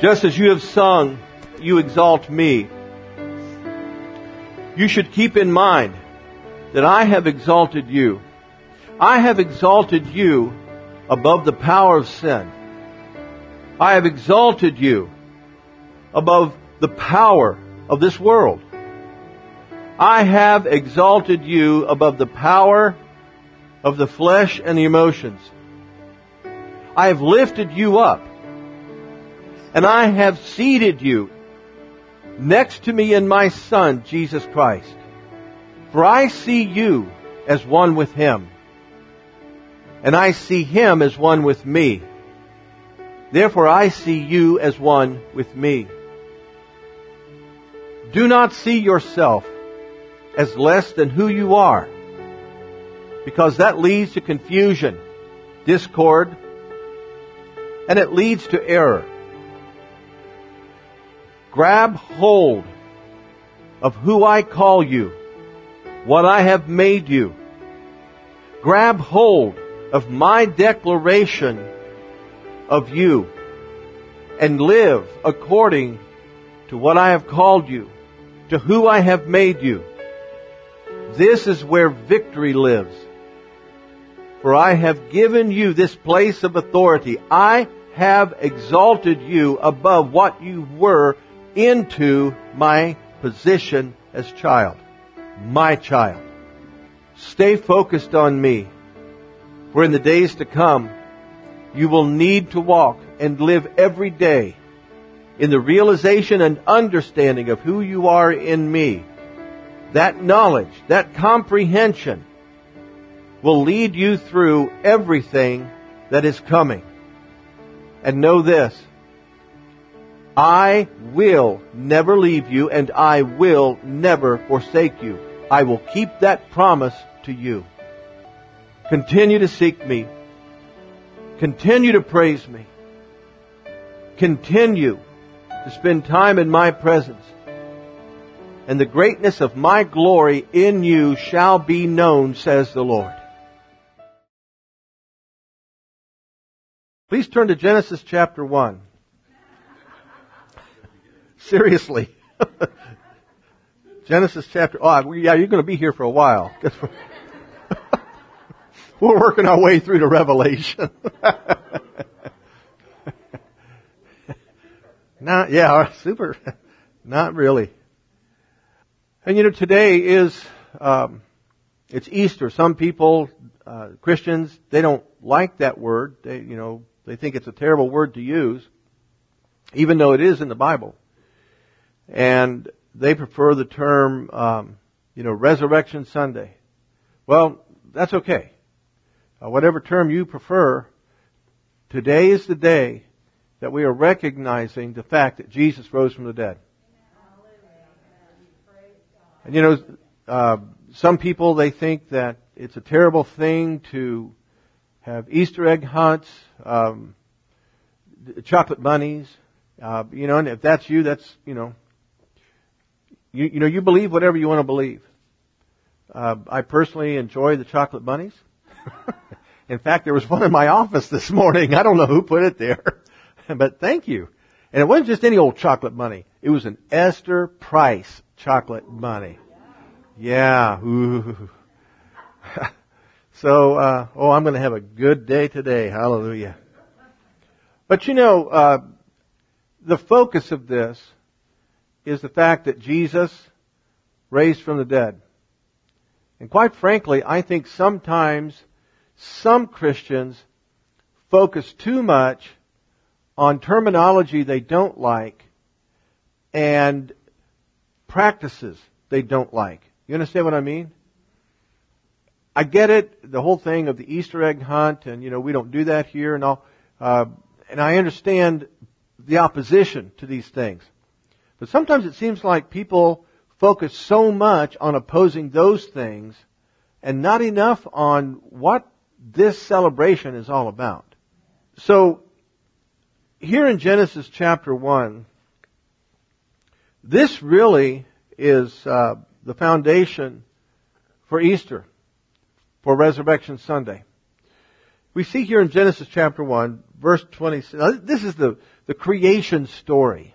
Just as you have sung, you exalt me. You should keep in mind that I have exalted you. I have exalted you above the power of sin. I have exalted you above the power of this world. I have exalted you above the power of the flesh and the emotions. I have lifted you up and I have seated you next to me in my Son, Jesus Christ. For I see you as one with Him, and I see Him as one with me. Therefore I see you as one with me. Do not see yourself as less than who you are, because that leads to confusion, discord, and it leads to error. Grab hold of who I call you, what I have made you. Grab hold of my declaration of you and live according to what I have called you, to who I have made you. This is where victory lives. For I have given you this place of authority. I have exalted you above what you were into my position as child. My child. Stay focused on me. For in the days to come, you will need to walk and live every day in the realization and understanding of who you are in me. That knowledge, that comprehension will lead you through everything that is coming. And know this, I will never leave you and I will never forsake you. I will keep that promise to you. Continue to seek me. Continue to praise me. Continue to spend time in my presence. And the greatness of my glory in you shall be known, says the Lord. Please turn to Genesis chapter 1. Seriously. Genesis chapter, oh, yeah, you're going to be here for a while. We're working our way through the Revelation. Not, yeah, super. Not really. And you know, today is, um, it's Easter. Some people, uh, Christians, they don't like that word. They, you know, they think it's a terrible word to use, even though it is in the Bible and they prefer the term, um, you know, Resurrection Sunday. Well, that's okay. Uh, whatever term you prefer, today is the day that we are recognizing the fact that Jesus rose from the dead. And you know, uh, some people they think that it's a terrible thing to have Easter egg hunts, um, chocolate bunnies. Uh, you know, and if that's you, that's you know, you, you know, you believe whatever you want to believe. Uh, I personally enjoy the chocolate bunnies. in fact, there was one in my office this morning. I don't know who put it there, but thank you. And it wasn't just any old chocolate bunny. It was an Esther Price chocolate bunny. Yeah. So, uh, oh, I'm going to have a good day today. Hallelujah. But you know, uh, the focus of this is the fact that Jesus raised from the dead. And quite frankly, I think sometimes some Christians focus too much on terminology they don't like and practices they don't like. You understand what I mean? I get it, the whole thing of the Easter egg hunt, and you know, we don't do that here and all, uh, and I understand the opposition to these things. But sometimes it seems like people focus so much on opposing those things and not enough on what this celebration is all about. So, here in Genesis chapter 1, this really is uh, the foundation for Easter, for Resurrection Sunday. We see here in Genesis chapter 1, verse 26, this is the, the creation story,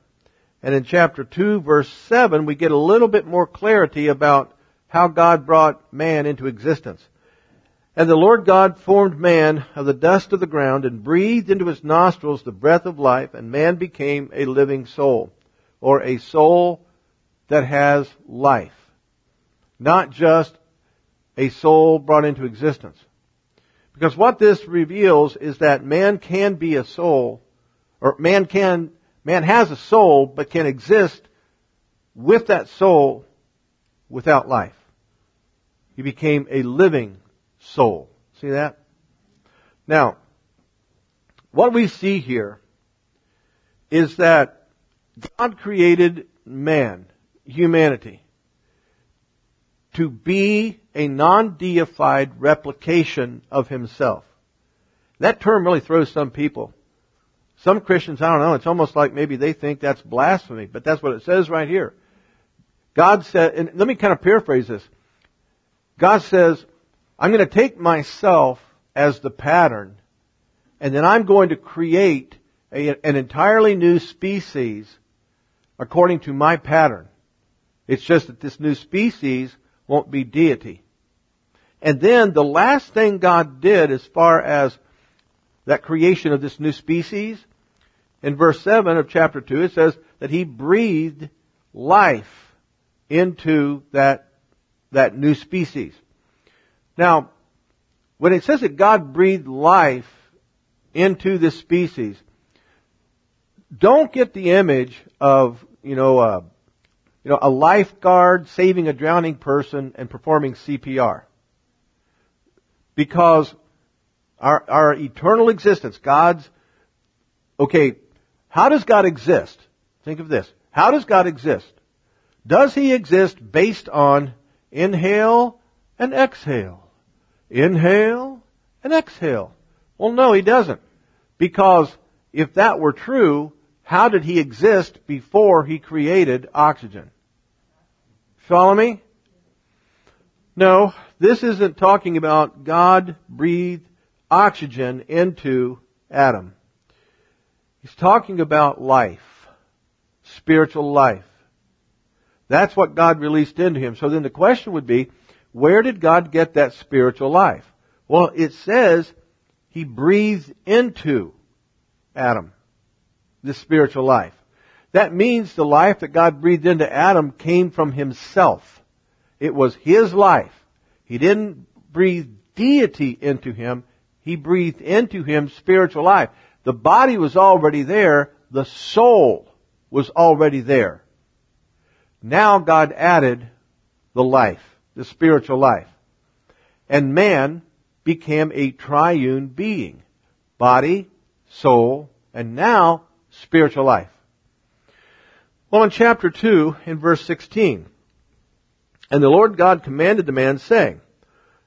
And in chapter 2 verse 7 we get a little bit more clarity about how God brought man into existence. And the Lord God formed man of the dust of the ground and breathed into his nostrils the breath of life and man became a living soul or a soul that has life. Not just a soul brought into existence. Because what this reveals is that man can be a soul, or man can, man has a soul, but can exist with that soul without life. He became a living soul. See that? Now, what we see here is that God created man, humanity, to be a non-deified replication of himself. That term really throws some people. Some Christians, I don't know, it's almost like maybe they think that's blasphemy, but that's what it says right here. God said, and let me kind of paraphrase this. God says, I'm going to take myself as the pattern, and then I'm going to create a, an entirely new species according to my pattern. It's just that this new species won't be deity. And then the last thing God did as far as that creation of this new species, in verse 7 of chapter 2, it says that He breathed life into that, that new species. Now, when it says that God breathed life into this species, don't get the image of, you know, uh, you know, a lifeguard saving a drowning person and performing CPR. Because our, our eternal existence, God's, okay, how does God exist? Think of this. How does God exist? Does He exist based on inhale and exhale? Inhale and exhale. Well, no, He doesn't. Because if that were true, how did he exist before he created oxygen? Follow me? No, this isn't talking about God breathed oxygen into Adam. He's talking about life. Spiritual life. That's what God released into him. So then the question would be, where did God get that spiritual life? Well, it says he breathed into Adam the spiritual life. That means the life that God breathed into Adam came from himself. It was his life. He didn't breathe deity into him. He breathed into him spiritual life. The body was already there. The soul was already there. Now God added the life, the spiritual life. And man became a triune being. Body, soul, and now spiritual life. Well, in chapter 2, in verse 16, and the Lord God commanded the man, saying,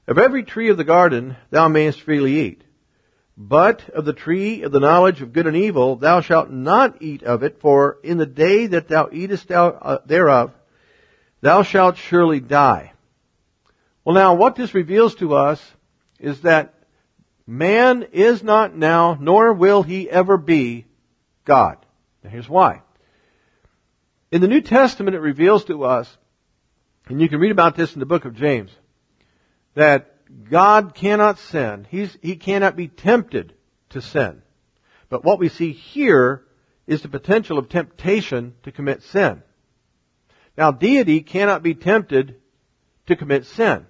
Of every tree of the garden thou mayest freely eat, but of the tree of the knowledge of good and evil thou shalt not eat of it, for in the day that thou eatest uh, thereof, thou shalt surely die. Well now, what this reveals to us is that man is not now, nor will he ever be, God. Now here's why. In the New Testament, it reveals to us, and you can read about this in the book of James, that God cannot sin. He's, he cannot be tempted to sin. But what we see here is the potential of temptation to commit sin. Now, deity cannot be tempted to commit sin.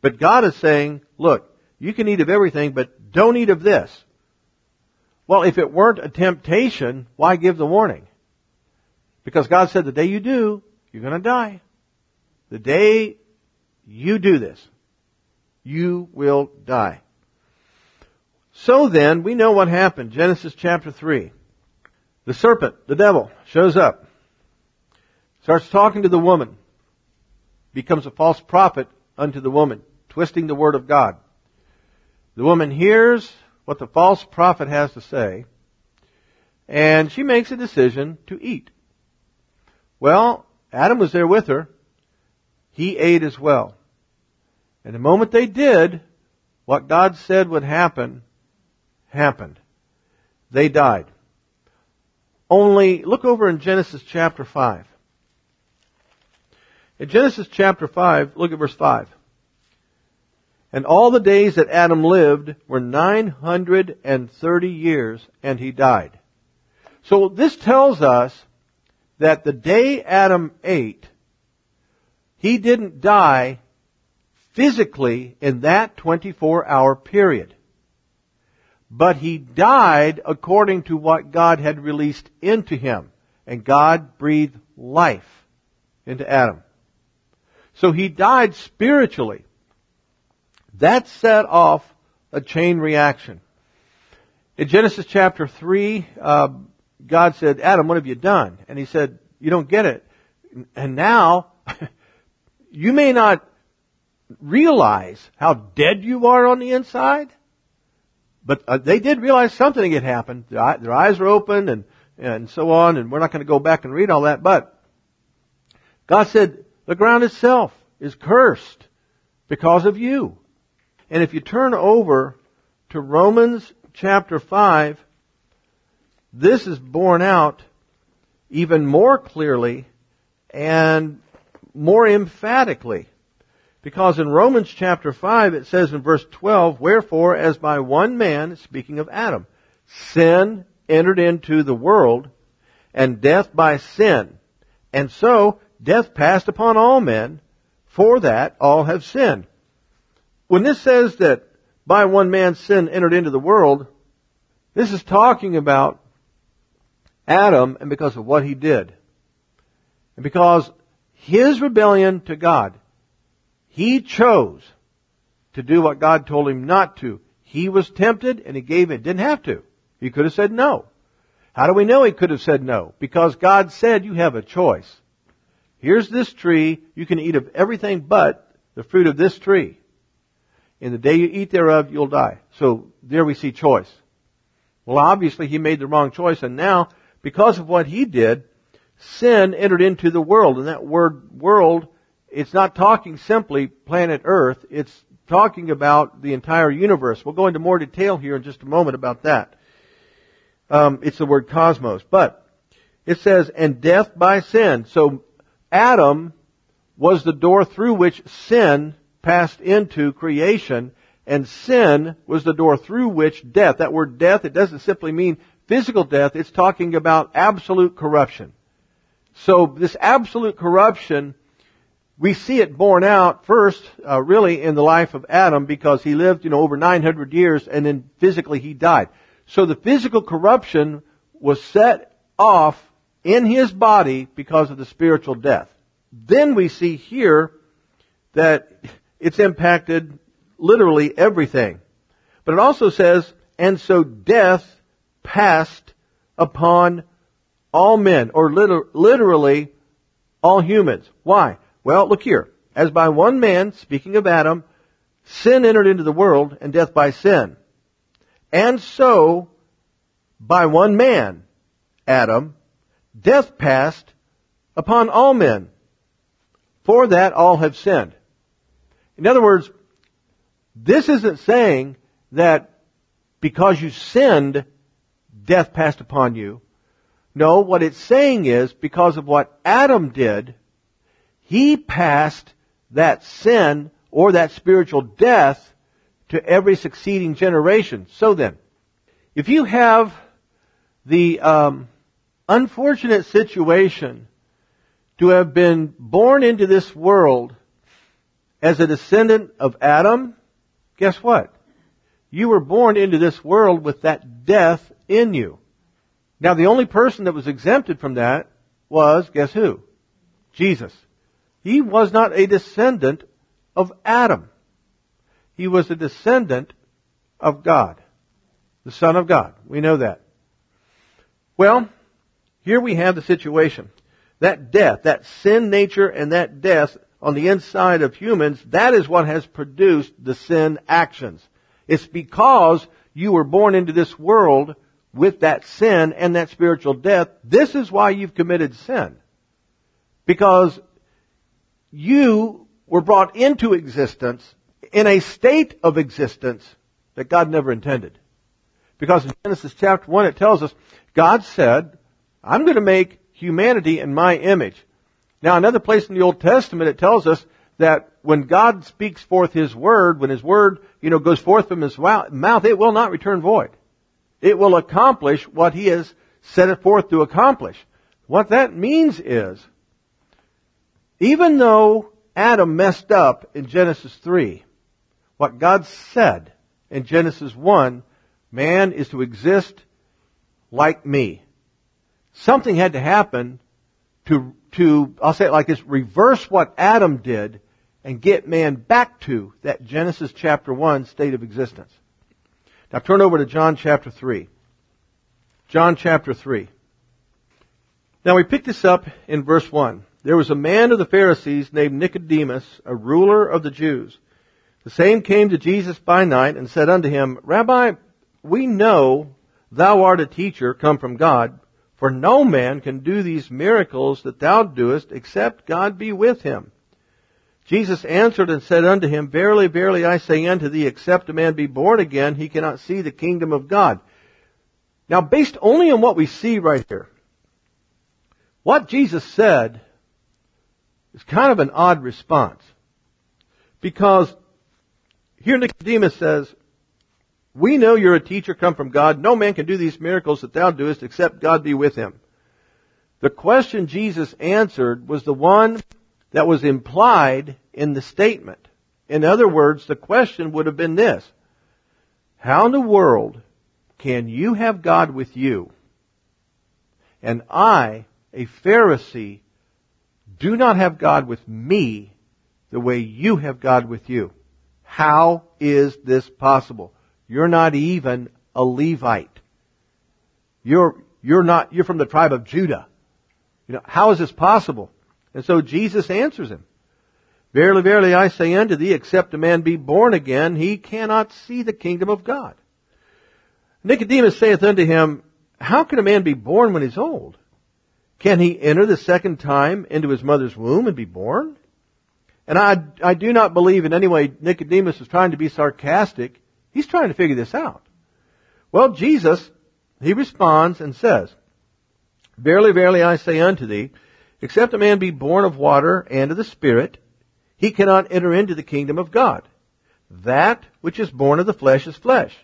But God is saying, look, you can eat of everything, but don't eat of this. Well, if it weren't a temptation, why give the warning? Because God said the day you do, you're going to die. The day you do this, you will die. So then, we know what happened. Genesis chapter 3. The serpent, the devil, shows up, starts talking to the woman, becomes a false prophet unto the woman, twisting the word of God. The woman hears what the false prophet has to say, and she makes a decision to eat. Well, Adam was there with her. He ate as well. And the moment they did, what God said would happen, happened. They died. Only, look over in Genesis chapter 5. In Genesis chapter 5, look at verse 5. And all the days that Adam lived were 930 years, and he died. So this tells us that the day Adam ate, he didn't die physically in that 24 hour period. But he died according to what God had released into him. And God breathed life into Adam. So he died spiritually. That set off a chain reaction. In Genesis chapter 3, uh, God said, Adam, what have you done? And he said, you don't get it. And now, you may not realize how dead you are on the inside, but uh, they did realize something had happened. Their, their eyes were open and, and so on, and we're not going to go back and read all that, but God said, the ground itself is cursed because of you. And if you turn over to Romans chapter 5, this is borne out even more clearly and more emphatically. Because in Romans chapter 5 it says in verse 12, Wherefore as by one man, speaking of Adam, sin entered into the world, and death by sin. And so death passed upon all men, for that all have sinned. When this says that by one man sin entered into the world, this is talking about Adam and because of what he did. And because his rebellion to God, he chose to do what God told him not to. He was tempted and he gave it. Didn't have to. He could have said no. How do we know he could have said no? Because God said you have a choice. Here's this tree. You can eat of everything but the fruit of this tree. In the day you eat thereof, you'll die. So there we see choice. Well, obviously he made the wrong choice and now because of what he did, sin entered into the world. And that word world, it's not talking simply planet Earth, it's talking about the entire universe. We'll go into more detail here in just a moment about that. Um, it's the word cosmos. But it says, and death by sin. So Adam was the door through which sin passed into creation, and sin was the door through which death, that word death, it doesn't simply mean physical death, it's talking about absolute corruption. So this absolute corruption, we see it borne out first, uh, really in the life of Adam because he lived, you know, over 900 years and then physically he died. So the physical corruption was set off in his body because of the spiritual death. Then we see here that it's impacted literally everything. But it also says, and so death passed upon all men, or literally all humans. Why? Well, look here. As by one man, speaking of Adam, sin entered into the world, and death by sin. And so, by one man, Adam, death passed upon all men. For that all have sinned. In other words, this isn't saying that because you sinned, death passed upon you. No, what it's saying is because of what Adam did, he passed that sin or that spiritual death to every succeeding generation. So then, if you have the um, unfortunate situation to have been born into this world as a descendant of Adam, guess what? You were born into this world with that death in you. Now the only person that was exempted from that was, guess who? Jesus. He was not a descendant of Adam. He was a descendant of God. The Son of God. We know that. Well, here we have the situation. That death, that sin nature and that death on the inside of humans, that is what has produced the sin actions. It's because you were born into this world with that sin and that spiritual death. This is why you've committed sin. Because you were brought into existence in a state of existence that God never intended. Because in Genesis chapter 1 it tells us, God said, I'm going to make humanity in my image. Now another place in the Old Testament it tells us that when God speaks forth His word, when His word, you know, goes forth from His mouth, it will not return void. It will accomplish what He has set it forth to accomplish. What that means is, even though Adam messed up in Genesis 3, what God said in Genesis 1, man is to exist like me. Something had to happen to, to, I'll say it like this, reverse what Adam did and get man back to that Genesis chapter 1 state of existence. Now turn over to John chapter 3. John chapter 3. Now we pick this up in verse 1. There was a man of the Pharisees named Nicodemus, a ruler of the Jews. The same came to Jesus by night and said unto him, Rabbi, we know thou art a teacher come from God, for no man can do these miracles that thou doest except God be with him. Jesus answered and said unto him, Verily, verily, I say unto thee, except a man be born again, he cannot see the kingdom of God. Now, based only on what we see right here, what Jesus said is kind of an odd response. Because here Nicodemus says, we know you're a teacher come from God. No man can do these miracles that thou doest except God be with him. The question Jesus answered was the one that was implied in the statement. In other words, the question would have been this. How in the world can you have God with you? And I, a Pharisee, do not have God with me the way you have God with you. How is this possible? You're not even a Levite. You're, you're not, you're from the tribe of Judah. You know, how is this possible? And so Jesus answers him. Verily, verily, I say unto thee, except a man be born again, he cannot see the kingdom of God. Nicodemus saith unto him, How can a man be born when he's old? Can he enter the second time into his mother's womb and be born? And I, I do not believe in any way Nicodemus is trying to be sarcastic. He's trying to figure this out. Well, Jesus, he responds and says, Verily, verily, I say unto thee, Except a man be born of water and of the Spirit, he cannot enter into the kingdom of God. That which is born of the flesh is flesh,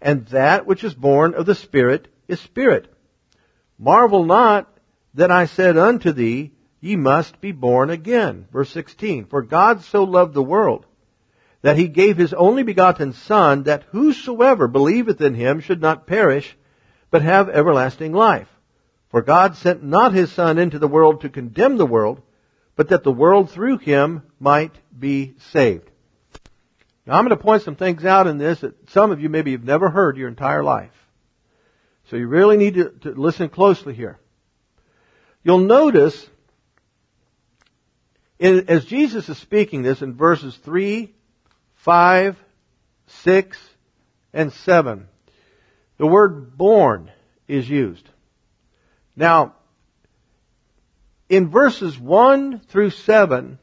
and that which is born of the Spirit is spirit. Marvel not that I said unto thee, ye must be born again. Verse 16, For God so loved the world, that he gave his only begotten Son, that whosoever believeth in him should not perish, but have everlasting life. For God sent not his Son into the world to condemn the world, but that the world through him might be saved. Now I'm going to point some things out in this that some of you maybe have never heard your entire life. So you really need to, to listen closely here. You'll notice in, as Jesus is speaking this in verses 3, 5, 6, and 7, the word born is used. Now, in verses 1 through 7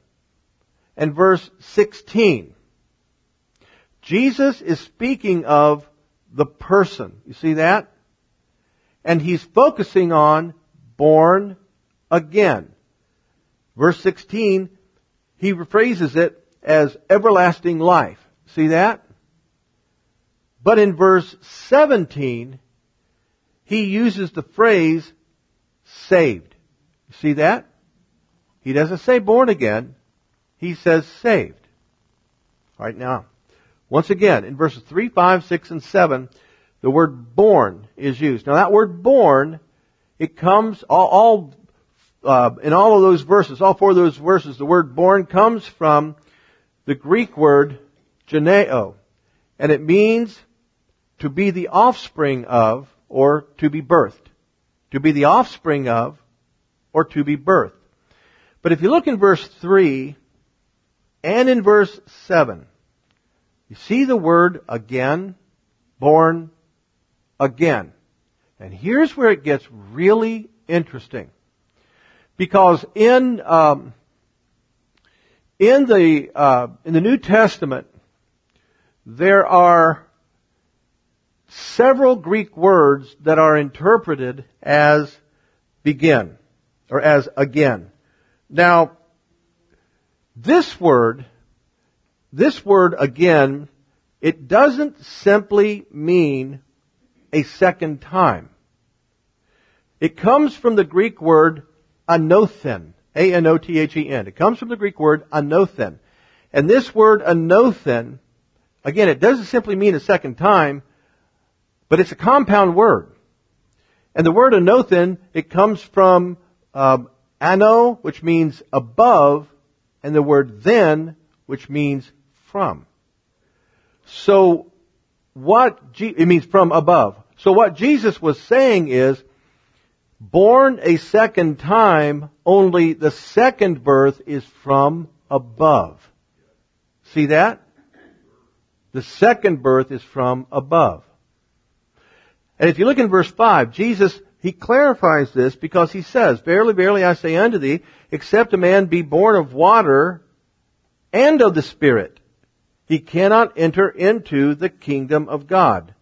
and verse 16, Jesus is speaking of the person. You see that? And he's focusing on born again. Verse 16, he rephrases it as everlasting life. See that? But in verse 17, he uses the phrase saved. See that? He doesn't say born again. He says saved. Right now. Once again, in verses 3, 5, 6, and 7, the word born is used. Now that word born, it comes all, all uh, in all of those verses, all four of those verses, the word born comes from the Greek word geneo, and it means to be the offspring of or to be birthed. to be the offspring of, or to be birthed. But if you look in verse 3 and in verse 7, you see the word again, born again. And here's where it gets really interesting. Because in, um, in the, uh, in the New Testament, there are several Greek words that are interpreted as begin, or as again. Now, this word, this word again, it doesn't simply mean a second time. It comes from the Greek word anothen. A-N-O-T-H-E-N. It comes from the Greek word anothen. And this word anothen, again, it doesn't simply mean a second time, but it's a compound word. And the word anothen, it comes from um, ano, which means above, and the word then, which means from. So what, it means from above. So what Jesus was saying is, born a second time, only the second birth is from above. See that? The second birth is from above. And if you look in verse 5, Jesus, he clarifies this because he says, Verily, verily, I say unto thee, except a man be born of water and of the Spirit, he cannot enter into the kingdom of God.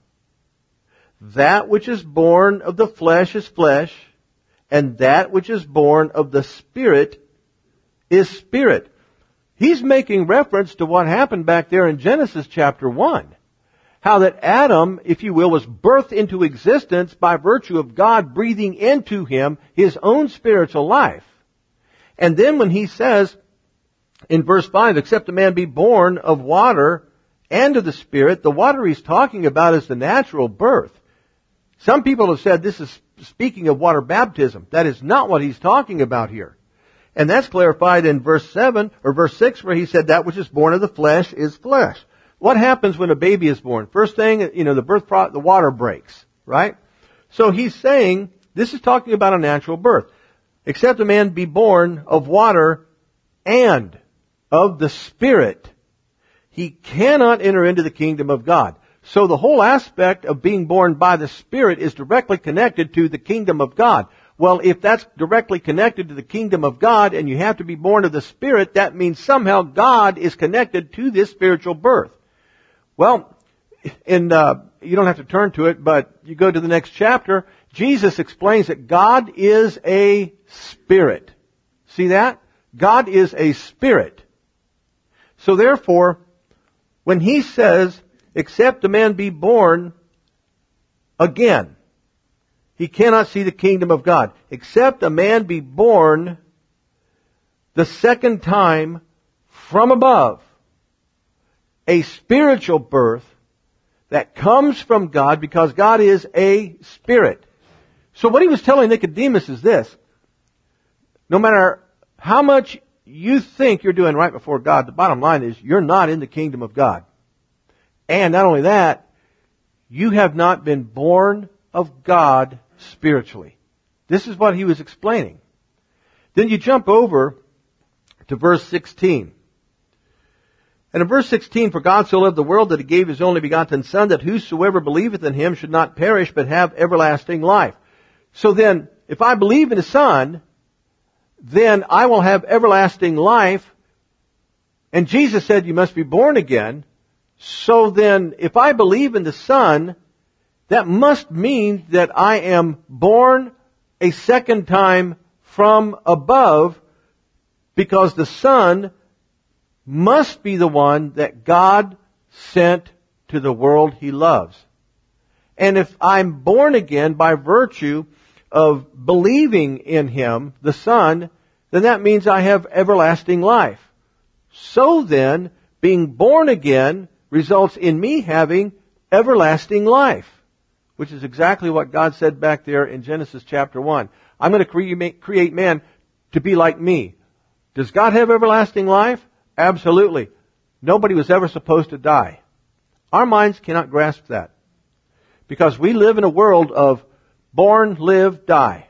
That which is born of the flesh is flesh, and that which is born of the Spirit is spirit. He's making reference to what happened back there in Genesis chapter 1. How that Adam, if you will, was birthed into existence by virtue of God breathing into him his own spiritual life. And then when he says, in verse 5, except a man be born of water and of the Spirit, the water he's talking about is the natural birth. Some people have said this is speaking of water baptism. That is not what he's talking about here. And that's clarified in verse 7 or verse 6 where he said that which is born of the flesh is flesh. What happens when a baby is born? First thing, you know, the birth pro- the water breaks, right? So he's saying this is talking about a natural birth. Except a man be born of water and of the Spirit, he cannot enter into the kingdom of God. So the whole aspect of being born by the Spirit is directly connected to the kingdom of God. Well, if that's directly connected to the kingdom of God and you have to be born of the Spirit, that means somehow God is connected to this spiritual birth. Well, and uh, you don't have to turn to it, but you go to the next chapter. Jesus explains that God is a spirit. See that? God is a spirit. So therefore, when he says, except a man be born again, he cannot see the kingdom of God. Except a man be born the second time from above. A spiritual birth that comes from God because God is a spirit. So what he was telling Nicodemus is this. No matter how much you think you're doing right before God, the bottom line is you're not in the kingdom of God. And not only that, you have not been born of God spiritually. This is what he was explaining. Then you jump over to verse 16. And in verse 16, for God so loved the world that he gave his only begotten son that whosoever believeth in him should not perish but have everlasting life. So then, if I believe in his son, then I will have everlasting life. And Jesus said you must be born again. So then, if I believe in the Son, that must mean that I am born a second time from above because the Son must be the one that God sent to the world He loves. And if I'm born again by virtue of believing in Him, the Son, then that means I have everlasting life. So then, being born again results in me having everlasting life, which is exactly what God said back there in Genesis chapter 1. I'm going to create man to be like me. Does God have everlasting life? Absolutely. Nobody was ever supposed to die. Our minds cannot grasp that. Because we live in a world of born, live, die.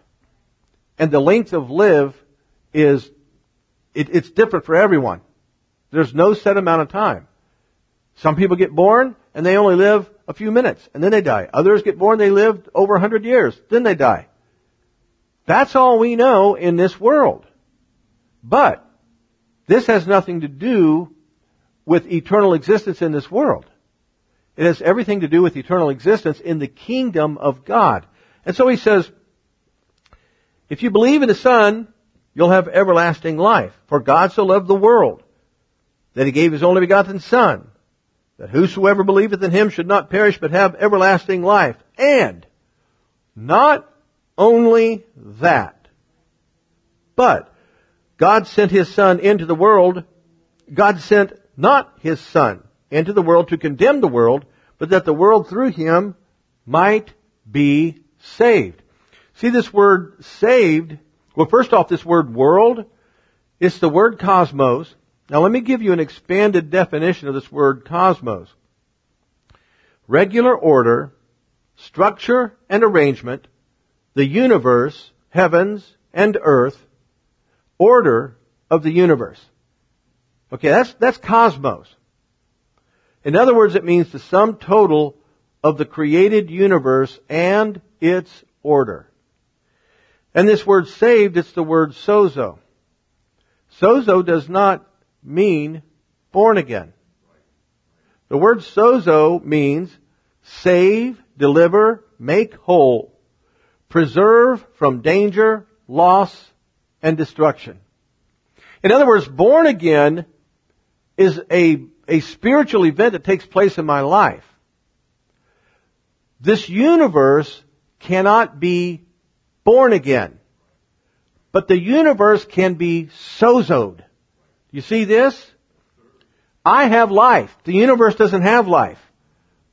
And the length of live is, it, it's different for everyone. There's no set amount of time. Some people get born and they only live a few minutes and then they die. Others get born, they live over a hundred years, then they die. That's all we know in this world. But this has nothing to do with eternal existence in this world. It has everything to do with eternal existence in the kingdom of God. And so he says, if you believe in the Son, you'll have everlasting life. For God so loved the world that he gave his only begotten Son, that whosoever believeth in him should not perish but have everlasting life. And not only that, but God sent his Son into the world. God sent not his Son into the world to condemn the world, but that the world through him might be saved. See this word saved? Well, first off, this word world, it's the word cosmos. Now let me give you an expanded definition of this word cosmos. Regular order, structure and arrangement, the universe, heavens and earth, order of the universe. Okay, that's, that's cosmos. In other words, it means the sum total of the created universe and its order. And this word saved, it's the word sozo. Sozo does not mean born again. The word sozo means save, deliver, make whole, preserve from danger, loss, and destruction. In other words, born again is a, a spiritual event that takes place in my life. This universe cannot be born again. But the universe can be sozoed. You see this? I have life. The universe doesn't have life.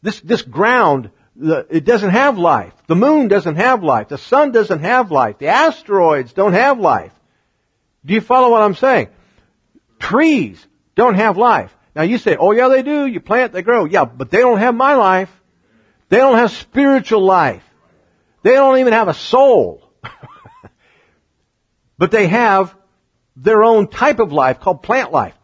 This, this ground, it doesn't have life. The moon doesn't have life. The sun doesn't have life. The asteroids don't have life. Do you follow what I'm saying? Trees don't have life. Now you say, oh yeah they do. You plant, they grow. Yeah, but they don't have my life. They don't have spiritual life. They don't even have a soul. but they have their own type of life called plant life.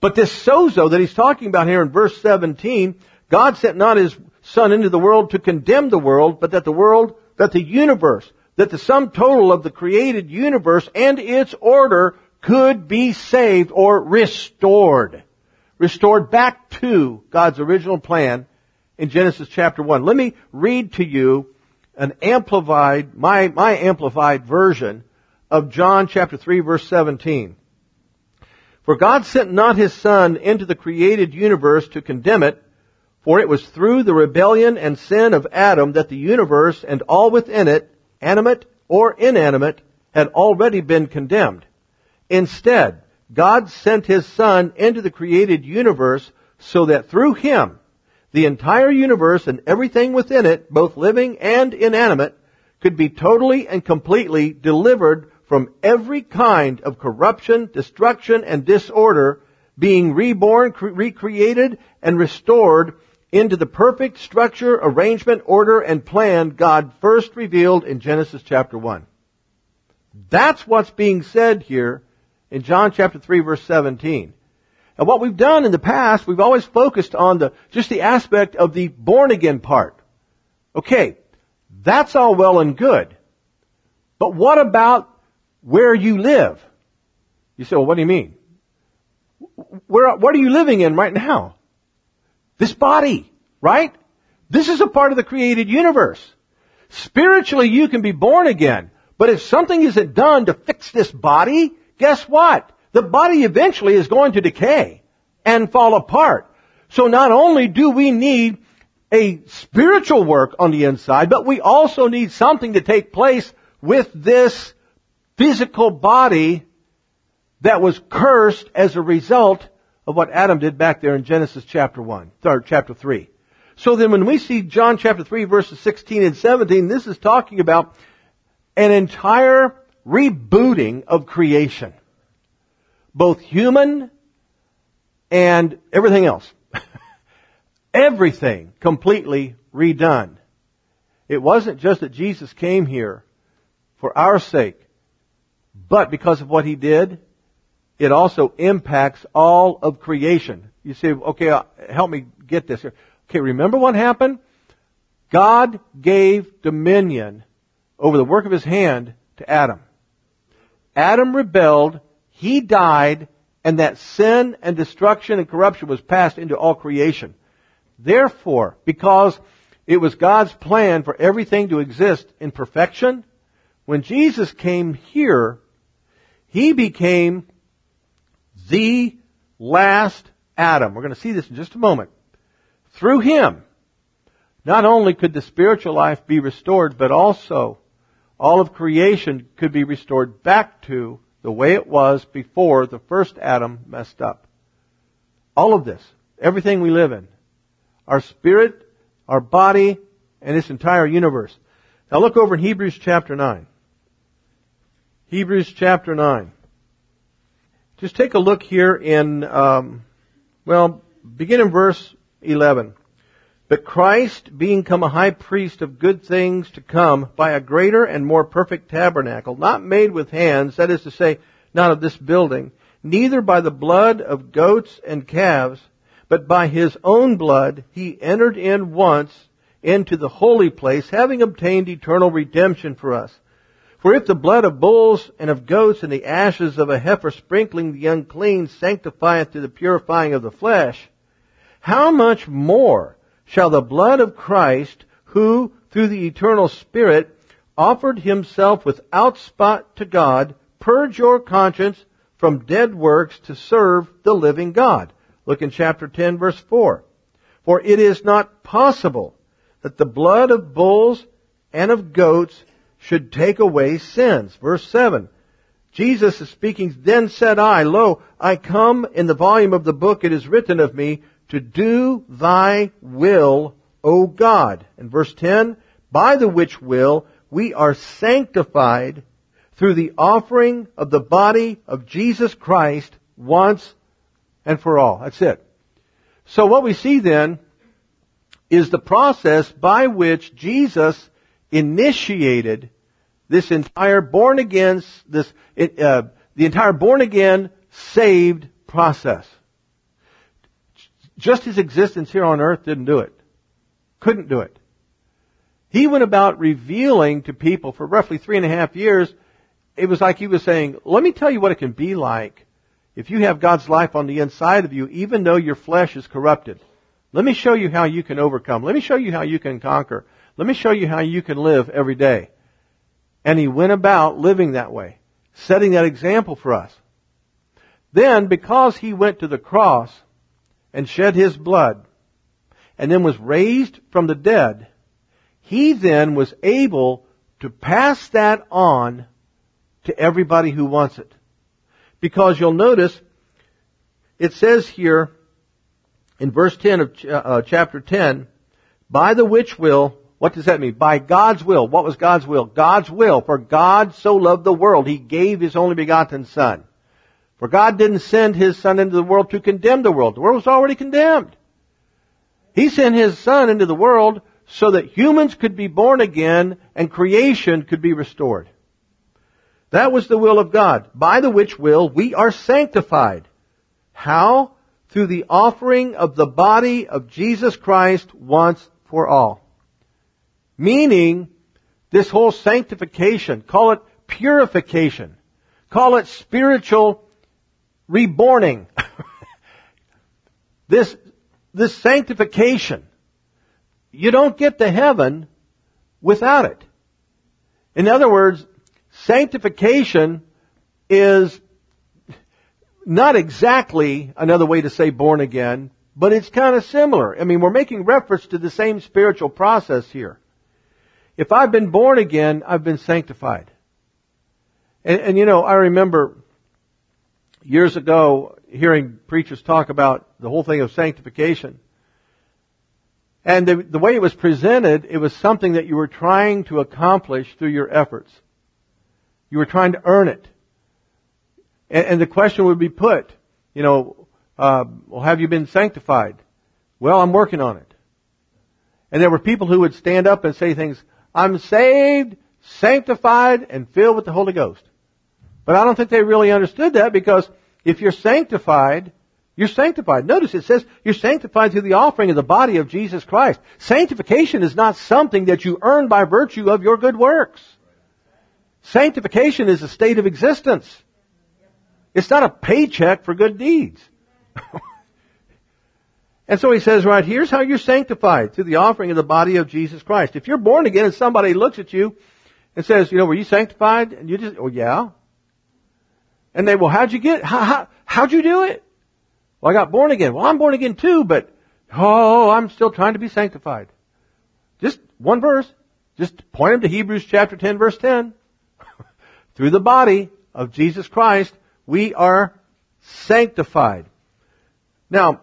But this sozo that he's talking about here in verse 17, God sent not his son into the world to condemn the world, but that the world, that the universe, that the sum total of the created universe and its order could be saved or restored. Restored back to God's original plan in Genesis chapter 1. Let me read to you an amplified, my, my amplified version of John chapter 3 verse 17. For God sent not his son into the created universe to condemn it, for it was through the rebellion and sin of Adam that the universe and all within it, animate or inanimate, had already been condemned. Instead, God sent his son into the created universe so that through him, the entire universe and everything within it, both living and inanimate, could be totally and completely delivered from every kind of corruption, destruction, and disorder, being reborn, cre- recreated, and restored into the perfect structure, arrangement, order, and plan God first revealed in Genesis chapter 1. That's what's being said here in John chapter 3 verse 17. And what we've done in the past, we've always focused on the, just the aspect of the born again part. Okay, that's all well and good. But what about where you live? You say, well, what do you mean? Where, what are you living in right now? This body, right? This is a part of the created universe. Spiritually, you can be born again. But if something isn't done to fix this body, guess what? the body eventually is going to decay and fall apart. So not only do we need a spiritual work on the inside, but we also need something to take place with this physical body that was cursed as a result of what Adam did back there in Genesis chapter 1, or chapter 3. So then when we see John chapter 3 verses 16 and 17, this is talking about an entire rebooting of creation both human and everything else. everything completely redone. It wasn't just that Jesus came here for our sake, but because of what He did, it also impacts all of creation. You say, okay, uh, help me get this here. Okay, remember what happened? God gave dominion over the work of His hand to Adam. Adam rebelled, he died, and that sin and destruction and corruption was passed into all creation. Therefore, because it was God's plan for everything to exist in perfection, when Jesus came here, He became the last Adam. We're going to see this in just a moment. Through Him, not only could the spiritual life be restored, but also all of creation could be restored back to the way it was before the first Adam messed up. All of this, everything we live in, our spirit, our body, and this entire universe. Now look over in Hebrews chapter 9. Hebrews chapter 9. Just take a look here in, um, well, begin in verse 11. But Christ, being come a high priest of good things to come, by a greater and more perfect tabernacle, not made with hands, that is to say, not of this building, neither by the blood of goats and calves, but by his own blood he entered in once into the holy place, having obtained eternal redemption for us. For if the blood of bulls and of goats and the ashes of a heifer sprinkling the unclean sanctifieth to the purifying of the flesh, how much more shall the blood of Christ, who through the eternal Spirit offered himself without spot to God, purge your conscience from dead works to serve the living God. Look in chapter 10 verse 4. For it is not possible that the blood of bulls and of goats should take away sins. Verse 7. Jesus is speaking, then said I, lo, I come in the volume of the book it is written of me, to do thy will, O God. And verse 10, by the which will we are sanctified through the offering of the body of Jesus Christ once and for all. That's it. So what we see then is the process by which Jesus initiated this entire born again, this, uh, the entire born again saved process. Just his existence here on earth didn't do it. Couldn't do it. He went about revealing to people for roughly three and a half years, it was like he was saying, let me tell you what it can be like if you have God's life on the inside of you, even though your flesh is corrupted. Let me show you how you can overcome. Let me show you how you can conquer. Let me show you how you can live every day. And he went about living that way, setting that example for us. Then, because he went to the cross, and shed his blood and then was raised from the dead, he then was able to pass that on to everybody who wants it. Because you'll notice, it says here in verse 10 of uh, chapter 10, by the which will, what does that mean? By God's will. What was God's will? God's will. For God so loved the world, He gave His only begotten Son. For God didn't send His Son into the world to condemn the world. The world was already condemned. He sent His Son into the world so that humans could be born again and creation could be restored. That was the will of God, by the which will we are sanctified. How? Through the offering of the body of Jesus Christ once for all. Meaning, this whole sanctification, call it purification, call it spiritual reborning. this, this sanctification, you don't get to heaven without it. In other words, sanctification is not exactly another way to say born again, but it's kind of similar. I mean, we're making reference to the same spiritual process here. If I've been born again, I've been sanctified. And, and you know, I remember years ago hearing preachers talk about the whole thing of sanctification. And the, the, way it was presented, it was something that you were trying to accomplish through your efforts. You were trying to earn it. And, and the question would be put, you know, uh, well, have you been sanctified? Well, I'm working on it. And there were people who would stand up and say things, I'm saved, sanctified, and filled with the Holy Ghost. But I don't think they really understood that because if you're sanctified, you're sanctified. Notice it says you're sanctified through the offering of the body of Jesus Christ. Sanctification is not something that you earn by virtue of your good works. Sanctification is a state of existence. It's not a paycheck for good deeds. and so he says, right, here's how you're sanctified through the offering of the body of Jesus Christ. If you're born again and somebody looks at you and says, you know, were you sanctified? And you just, oh yeah. And they, well, how'd you get, how, how, how'd you do it? Well, I got born again. Well, I'm born again too, but, oh, I'm still trying to be sanctified. Just one verse. Just point them to Hebrews chapter 10 verse 10. Through the body of Jesus Christ, we are sanctified. Now,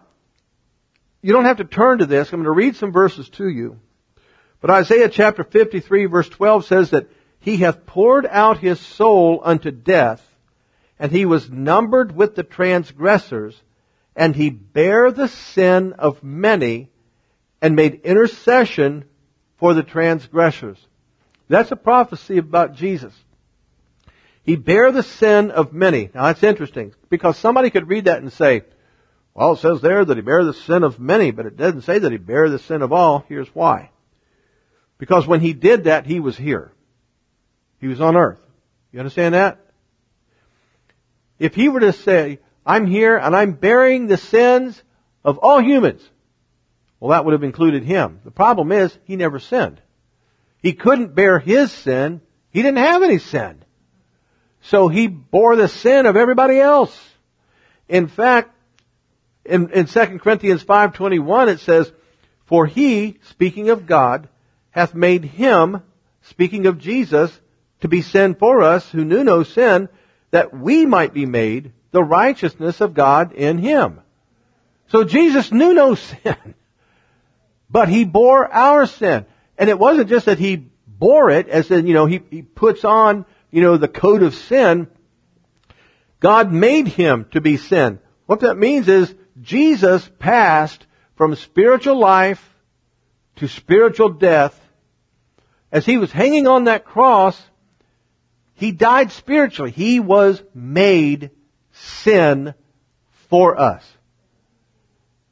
you don't have to turn to this. I'm going to read some verses to you. But Isaiah chapter 53 verse 12 says that he hath poured out his soul unto death, and he was numbered with the transgressors, and he bare the sin of many, and made intercession for the transgressors. That's a prophecy about Jesus. He bare the sin of many. Now that's interesting, because somebody could read that and say, well, it says there that he bare the sin of many, but it doesn't say that he bare the sin of all. Here's why. Because when he did that, he was here. He was on earth. You understand that? If he were to say, I'm here and I'm bearing the sins of all humans, well, that would have included him. The problem is, he never sinned. He couldn't bear his sin. He didn't have any sin. So he bore the sin of everybody else. In fact, in, in 2 Corinthians 5.21 it says, For he, speaking of God, hath made him, speaking of Jesus, to be sin for us who knew no sin, that we might be made the righteousness of God in him. So Jesus knew no sin, but he bore our sin. And it wasn't just that he bore it, as in, you know, he, he puts on, you know, the coat of sin. God made him to be sin. What that means is Jesus passed from spiritual life to spiritual death. As he was hanging on that cross, he died spiritually. He was made sin for us.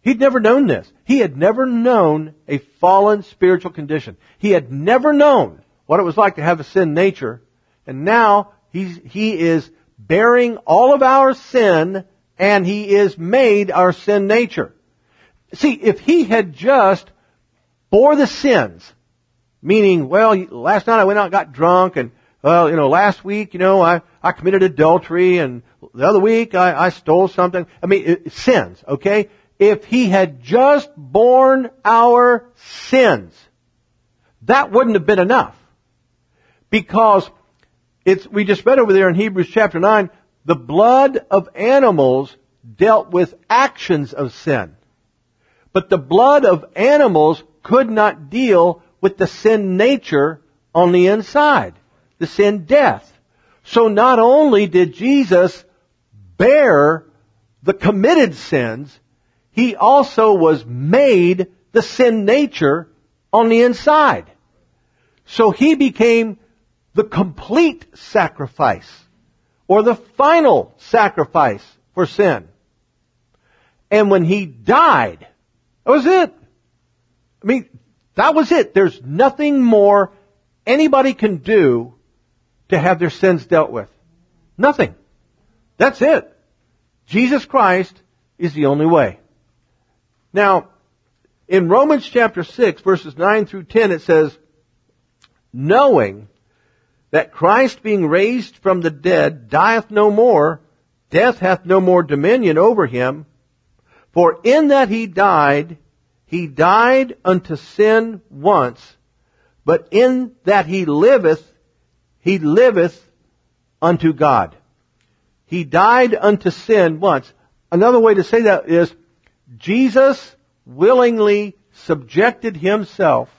He'd never known this. He had never known a fallen spiritual condition. He had never known what it was like to have a sin nature. And now he is bearing all of our sin and he is made our sin nature. See, if he had just bore the sins, meaning, well, last night I went out and got drunk and well, you know, last week, you know, I, I committed adultery and the other week I, I stole something. I mean, it, sins, okay? If he had just borne our sins, that wouldn't have been enough. Because it's, we just read over there in Hebrews chapter 9, the blood of animals dealt with actions of sin. But the blood of animals could not deal with the sin nature on the inside the sin death. So not only did Jesus bear the committed sins, he also was made the sin nature on the inside. So he became the complete sacrifice or the final sacrifice for sin. And when he died, that was it. I mean, that was it. There's nothing more anybody can do to have their sins dealt with. Nothing. That's it. Jesus Christ is the only way. Now, in Romans chapter 6 verses 9 through 10 it says, knowing that Christ being raised from the dead dieth no more, death hath no more dominion over him, for in that he died, he died unto sin once, but in that he liveth, he liveth unto God. He died unto sin once. Another way to say that is, Jesus willingly subjected himself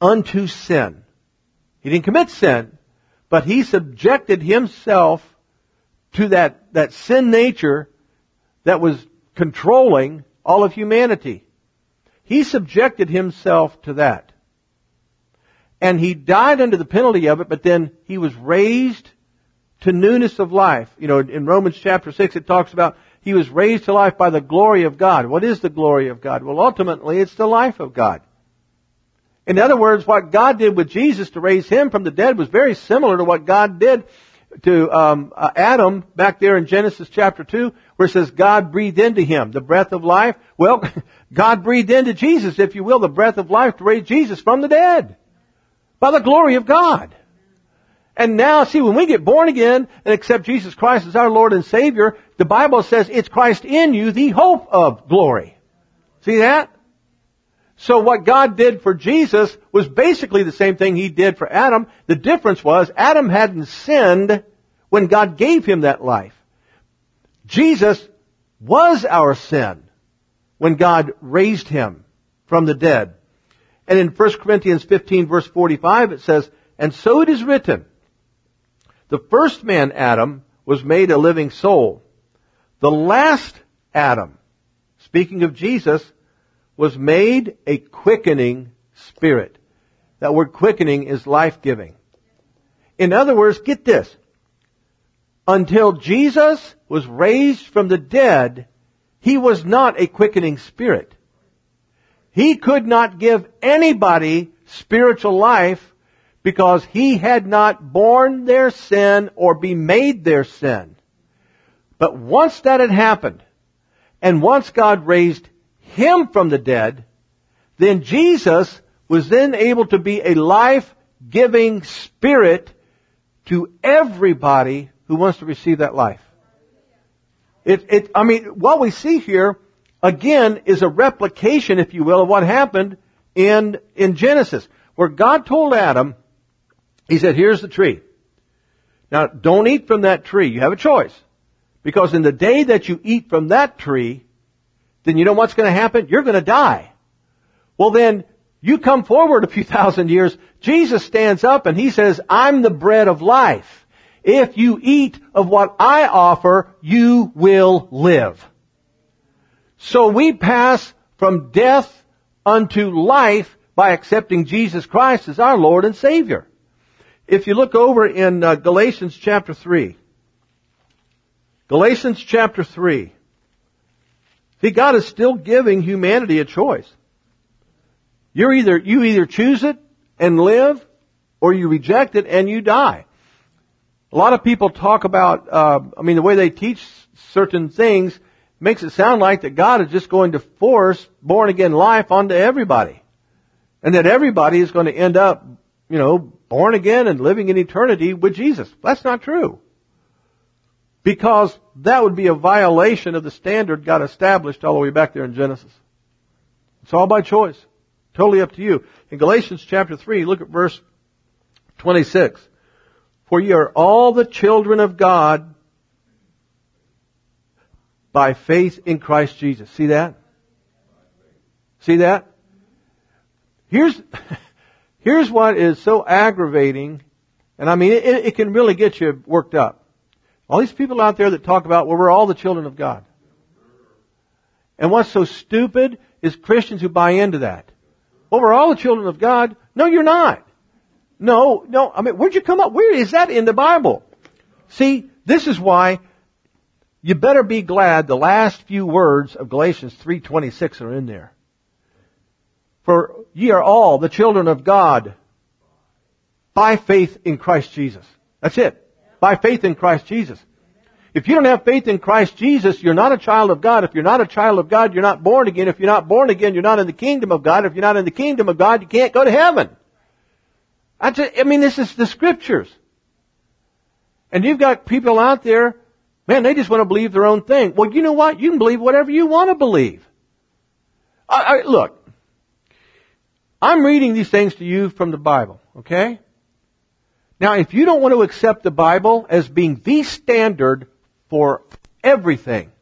unto sin. He didn't commit sin, but he subjected himself to that, that sin nature that was controlling all of humanity. He subjected himself to that. And he died under the penalty of it, but then he was raised to newness of life. You know, in Romans chapter 6 it talks about he was raised to life by the glory of God. What is the glory of God? Well, ultimately it's the life of God. In other words, what God did with Jesus to raise him from the dead was very similar to what God did to um, uh, Adam back there in Genesis chapter 2, where it says God breathed into him the breath of life. Well, God breathed into Jesus, if you will, the breath of life to raise Jesus from the dead by the glory of God. And now, see, when we get born again and accept Jesus Christ as our Lord and Savior, the Bible says it's Christ in you, the hope of glory. See that? So what God did for Jesus was basically the same thing He did for Adam. The difference was Adam hadn't sinned when God gave him that life. Jesus was our sin when God raised him from the dead. And in 1 Corinthians 15 verse 45 it says, And so it is written, the first man, Adam, was made a living soul. The last Adam, speaking of Jesus, was made a quickening spirit. That word quickening is life-giving. In other words, get this. Until Jesus was raised from the dead, he was not a quickening spirit. He could not give anybody spiritual life because he had not borne their sin or be made their sin. But once that had happened, and once God raised him from the dead, then Jesus was then able to be a life-giving spirit to everybody who wants to receive that life. It, it, I mean, what we see here, again, is a replication, if you will, of what happened in, in Genesis, where God told Adam, he said, here's the tree. Now, don't eat from that tree. You have a choice. Because in the day that you eat from that tree, then you know what's going to happen? You're going to die. Well then, you come forward a few thousand years, Jesus stands up and he says, I'm the bread of life. If you eat of what I offer, you will live. So we pass from death unto life by accepting Jesus Christ as our Lord and Savior. If you look over in uh, Galatians chapter 3, Galatians chapter 3, see, God is still giving humanity a choice. You're either, you either choose it and live, or you reject it and you die. A lot of people talk about, uh, I mean, the way they teach certain things makes it sound like that God is just going to force born again life onto everybody. And that everybody is going to end up, you know, born again and living in eternity with Jesus. That's not true. Because that would be a violation of the standard God established all the way back there in Genesis. It's all by choice. Totally up to you. In Galatians chapter 3, look at verse 26. For ye are all the children of God by faith in Christ Jesus. See that? See that? Here's, Here's what is so aggravating, and I mean, it, it can really get you worked up. All these people out there that talk about, well, we're all the children of God. And what's so stupid is Christians who buy into that. Well, we're all the children of God. No, you're not. No, no, I mean, where'd you come up? Where is that in the Bible? See, this is why you better be glad the last few words of Galatians 3.26 are in there. For ye are all the children of God by faith in Christ Jesus. That's it. By faith in Christ Jesus. If you don't have faith in Christ Jesus, you're not a child of God. If you're not a child of God, you're not born again. If you're not born again, you're not in the kingdom of God. If you're not in the kingdom of God, you can't go to heaven. I, just, I mean, this is the scriptures. And you've got people out there, man, they just want to believe their own thing. Well, you know what? You can believe whatever you want to believe. I, I, look, I'm reading these things to you from the Bible, okay? Now, if you don't want to accept the Bible as being the standard for everything,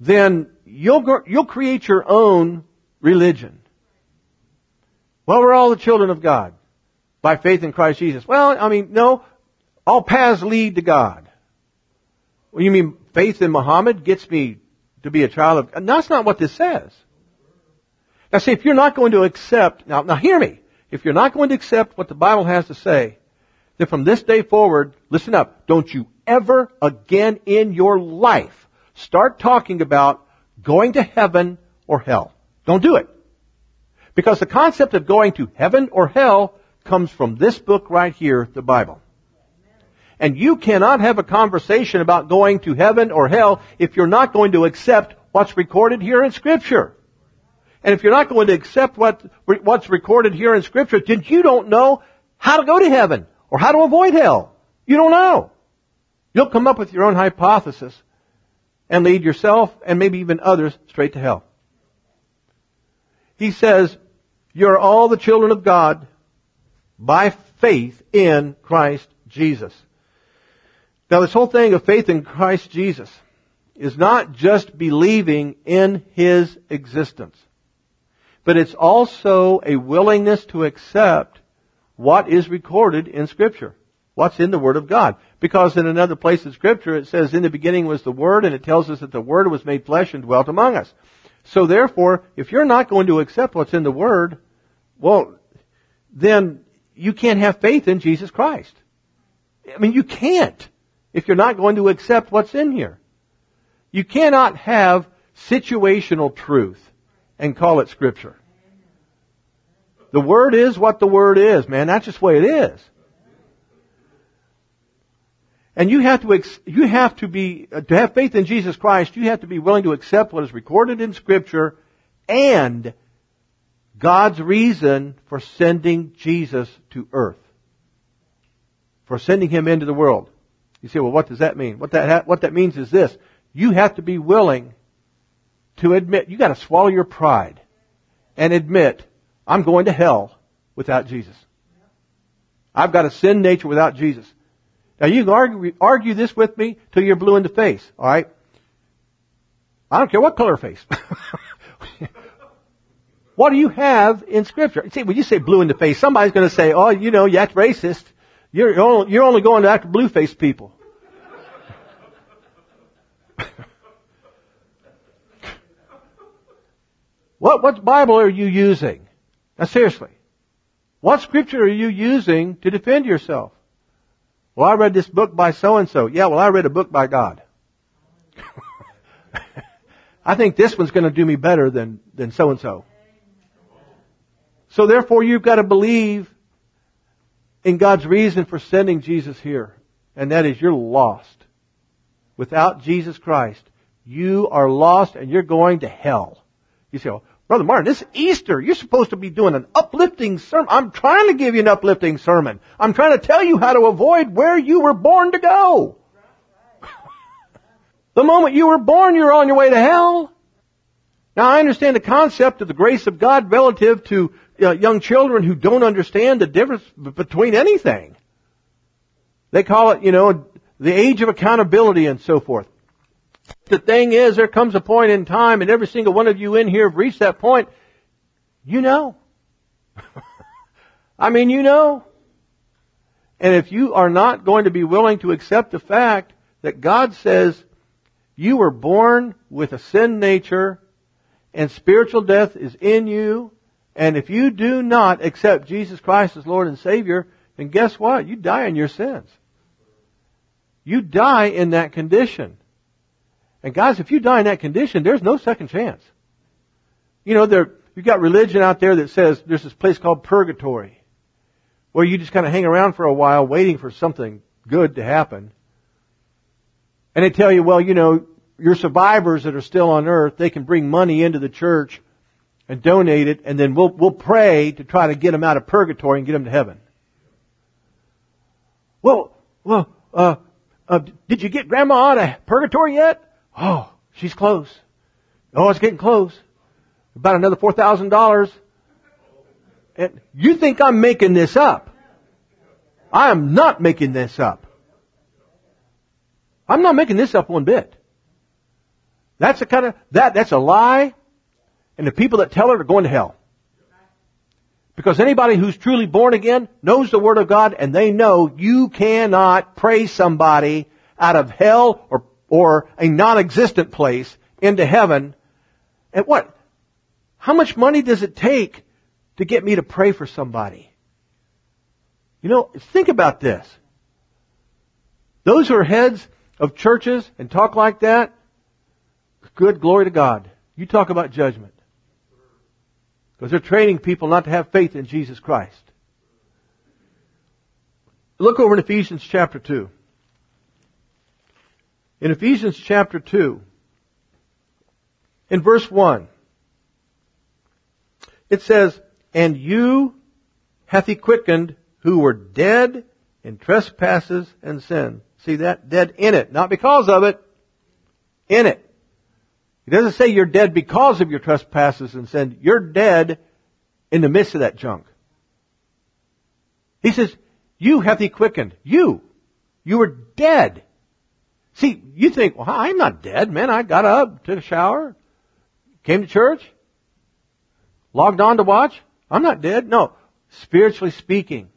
then you'll, you'll create your own religion. Well, we're all the children of God by faith in Christ Jesus. Well, I mean, no, all paths lead to God. Well, you mean faith in Muhammad gets me to be a child of, God? that's not what this says. Now see, if you're not going to accept, now, now hear me. If you're not going to accept what the Bible has to say, then from this day forward, listen up, don't you ever again in your life start talking about going to heaven or hell. Don't do it. Because the concept of going to heaven or hell comes from this book right here, the Bible. And you cannot have a conversation about going to heaven or hell if you're not going to accept what's recorded here in Scripture. And if you're not going to accept what, what's recorded here in Scripture, then you don't know how to go to heaven or how to avoid hell. You don't know. You'll come up with your own hypothesis and lead yourself and maybe even others straight to hell. He says, you're all the children of God by faith in Christ Jesus. Now this whole thing of faith in Christ Jesus is not just believing in His existence, but it's also a willingness to accept what is recorded in Scripture. What's in the Word of God. Because in another place in Scripture it says, in the beginning was the Word, and it tells us that the Word was made flesh and dwelt among us. So therefore, if you're not going to accept what's in the Word, well, then you can't have faith in Jesus Christ. I mean, you can't if you're not going to accept what's in here. You cannot have situational truth and call it Scripture. The Word is what the Word is, man. That's just the way it is. And you have to, you have to be, uh, to have faith in Jesus Christ, you have to be willing to accept what is recorded in Scripture and God's reason for sending Jesus to earth. For sending Him into the world. You say, well, what does that mean? What that, ha- what that means is this. You have to be willing to admit, you gotta swallow your pride and admit, I'm going to hell without Jesus. I've got a sin nature without Jesus. Now you can argue, argue this with me till you're blue in the face, alright? I don't care what color face. what do you have in scripture? See, when you say blue in the face, somebody's gonna say, oh, you know, racist. You're only, you're only going after blue faced people. What, what Bible are you using? Now seriously. What scripture are you using to defend yourself? Well, I read this book by so and so. Yeah, well, I read a book by God. I think this one's going to do me better than, than so and so. So therefore you've got to believe in God's reason for sending Jesus here. And that is you're lost. Without Jesus Christ, you are lost and you're going to hell. You say, well, Brother Martin, this is Easter. You're supposed to be doing an uplifting sermon. I'm trying to give you an uplifting sermon. I'm trying to tell you how to avoid where you were born to go. the moment you were born, you're on your way to hell. Now I understand the concept of the grace of God relative to uh, young children who don't understand the difference between anything. They call it, you know, the age of accountability and so forth. The thing is, there comes a point in time, and every single one of you in here have reached that point. You know. I mean, you know. And if you are not going to be willing to accept the fact that God says you were born with a sin nature and spiritual death is in you, and if you do not accept Jesus Christ as Lord and Savior, then guess what? You die in your sins. You die in that condition. And guys, if you die in that condition, there's no second chance. You know, there, you've got religion out there that says there's this place called purgatory, where you just kind of hang around for a while waiting for something good to happen. And they tell you, well, you know, your survivors that are still on earth, they can bring money into the church and donate it, and then we'll, we'll pray to try to get them out of purgatory and get them to heaven. Well, well, uh, uh, did you get grandma out of purgatory yet? Oh, she's close. Oh, it's getting close. About another four thousand dollars. And you think I'm making this up? I am not making this up. I'm not making this up one bit. That's a kind of that that's a lie, and the people that tell it are going to hell. Because anybody who's truly born again knows the Word of God and they know you cannot pray somebody out of hell or or a non-existent place into heaven. And what? How much money does it take to get me to pray for somebody. You know, think about this. Those who are heads of churches and talk like that, good glory to God. You talk about judgment. Because they're training people not to have faith in Jesus Christ. Look over in Ephesians chapter 2. In Ephesians chapter 2, in verse 1, it says, And you hath he quickened who were dead in trespasses and sin. See that? Dead in it. Not because of it. In it. He doesn't say you're dead because of your trespasses and sin. You're dead in the midst of that junk. He says, you hath he quickened. You. You were dead. See, you think, well, I'm not dead, man. I got up, took a shower, came to church, logged on to watch. I'm not dead. No. Spiritually speaking.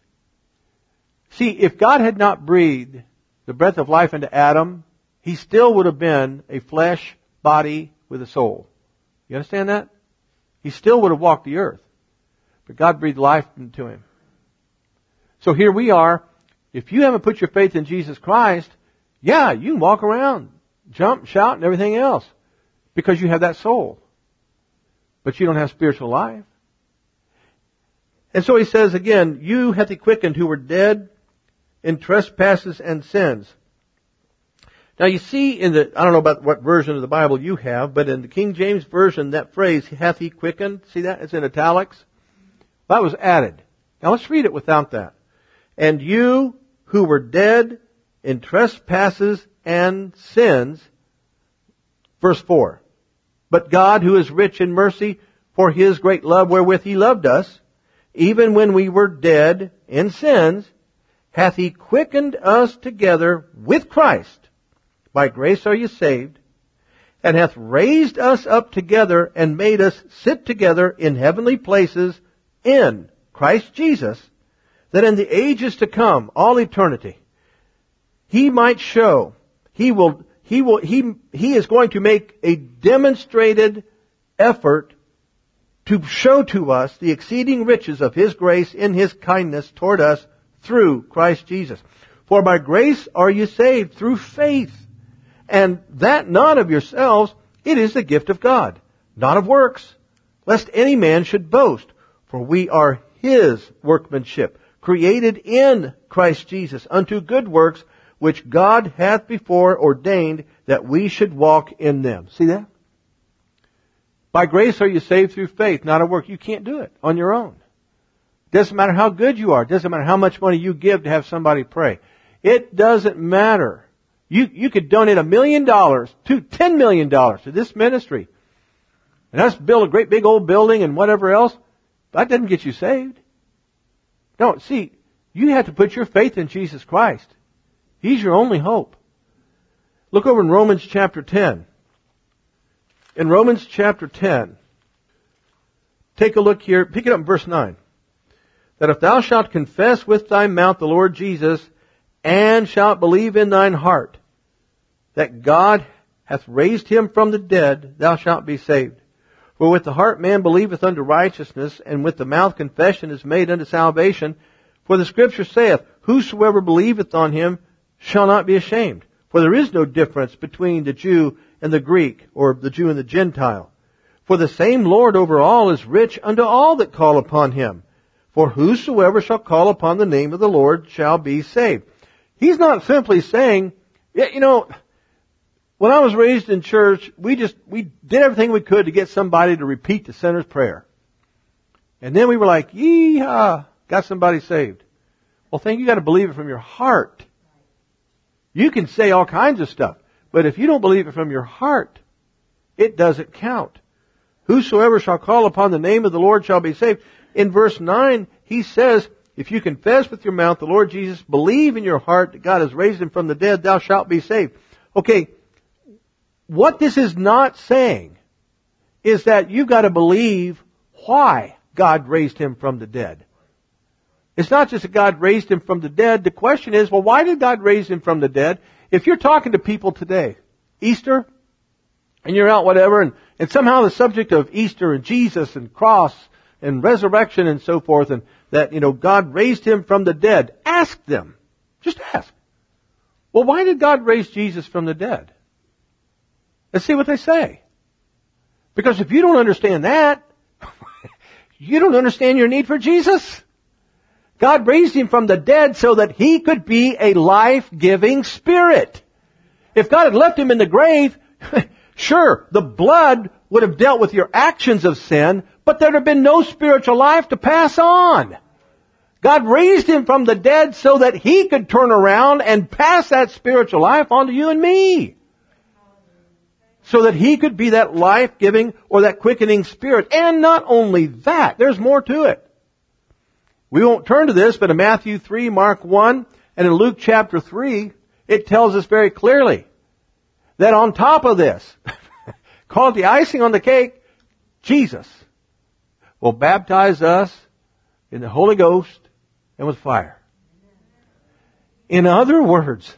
See, if God had not breathed the breath of life into Adam, he still would have been a flesh body with a soul. You understand that? He still would have walked the earth. But God breathed life into him. So here we are. If you haven't put your faith in Jesus Christ, yeah, you can walk around, jump, shout, and everything else. Because you have that soul. But you don't have spiritual life. And so he says again, you hath he quickened who were dead in trespasses and sins. Now you see in the, I don't know about what version of the Bible you have, but in the King James Version, that phrase, hath he quickened, see that? It's in italics. That was added. Now let's read it without that. And you who were dead in trespasses and sins, verse 4. But God who is rich in mercy for his great love wherewith he loved us, even when we were dead in sins, hath he quickened us together with Christ. By grace are you saved, and hath raised us up together and made us sit together in heavenly places in Christ Jesus, that in the ages to come, all eternity, he might show, he will, he will, he, he is going to make a demonstrated effort to show to us the exceeding riches of his grace in his kindness toward us through Christ Jesus. For by grace are you saved through faith. And that not of yourselves, it is the gift of God, not of works, lest any man should boast. For we are his workmanship, created in Christ Jesus unto good works, which God hath before ordained that we should walk in them. See that? By grace are you saved through faith, not a work. You can't do it on your own. Doesn't matter how good you are. Doesn't matter how much money you give to have somebody pray. It doesn't matter. You, you could donate a million dollars to ten million dollars to this ministry. And us build a great big old building and whatever else. That doesn't get you saved. Don't see, you have to put your faith in Jesus Christ. He's your only hope. Look over in Romans chapter 10. In Romans chapter 10, take a look here, pick it up in verse 9. That if thou shalt confess with thy mouth the Lord Jesus, and shalt believe in thine heart that God hath raised him from the dead, thou shalt be saved. For with the heart man believeth unto righteousness, and with the mouth confession is made unto salvation. For the scripture saith, Whosoever believeth on him shall not be ashamed. For there is no difference between the Jew and the Greek, or the Jew and the Gentile. For the same Lord over all is rich unto all that call upon him. For whosoever shall call upon the name of the Lord shall be saved. He's not simply saying, yeah, you know, when I was raised in church, we just, we did everything we could to get somebody to repeat the sinner's prayer. And then we were like, yeehaw, got somebody saved. Well, think you gotta believe it from your heart. You can say all kinds of stuff, but if you don't believe it from your heart, it doesn't count. Whosoever shall call upon the name of the Lord shall be saved. In verse 9, he says, if you confess with your mouth the Lord Jesus, believe in your heart that God has raised him from the dead, thou shalt be saved. Okay, what this is not saying is that you've got to believe why God raised him from the dead. It's not just that God raised him from the dead. The question is, well, why did God raise him from the dead? If you're talking to people today, Easter, and you're out whatever, and, and somehow the subject of Easter and Jesus and cross and resurrection and so forth and that, you know, God raised him from the dead. Ask them. Just ask. Well, why did God raise Jesus from the dead? Let's see what they say. Because if you don't understand that, you don't understand your need for Jesus. God raised him from the dead so that he could be a life-giving spirit. If God had left him in the grave, sure, the blood would have dealt with your actions of sin, but there'd have been no spiritual life to pass on. God raised him from the dead so that he could turn around and pass that spiritual life on to you and me. So that he could be that life-giving or that quickening spirit. And not only that, there's more to it. We won't turn to this, but in Matthew 3, Mark 1, and in Luke chapter 3, it tells us very clearly that on top of this, called the icing on the cake, Jesus will baptize us in the Holy Ghost and with fire. In other words,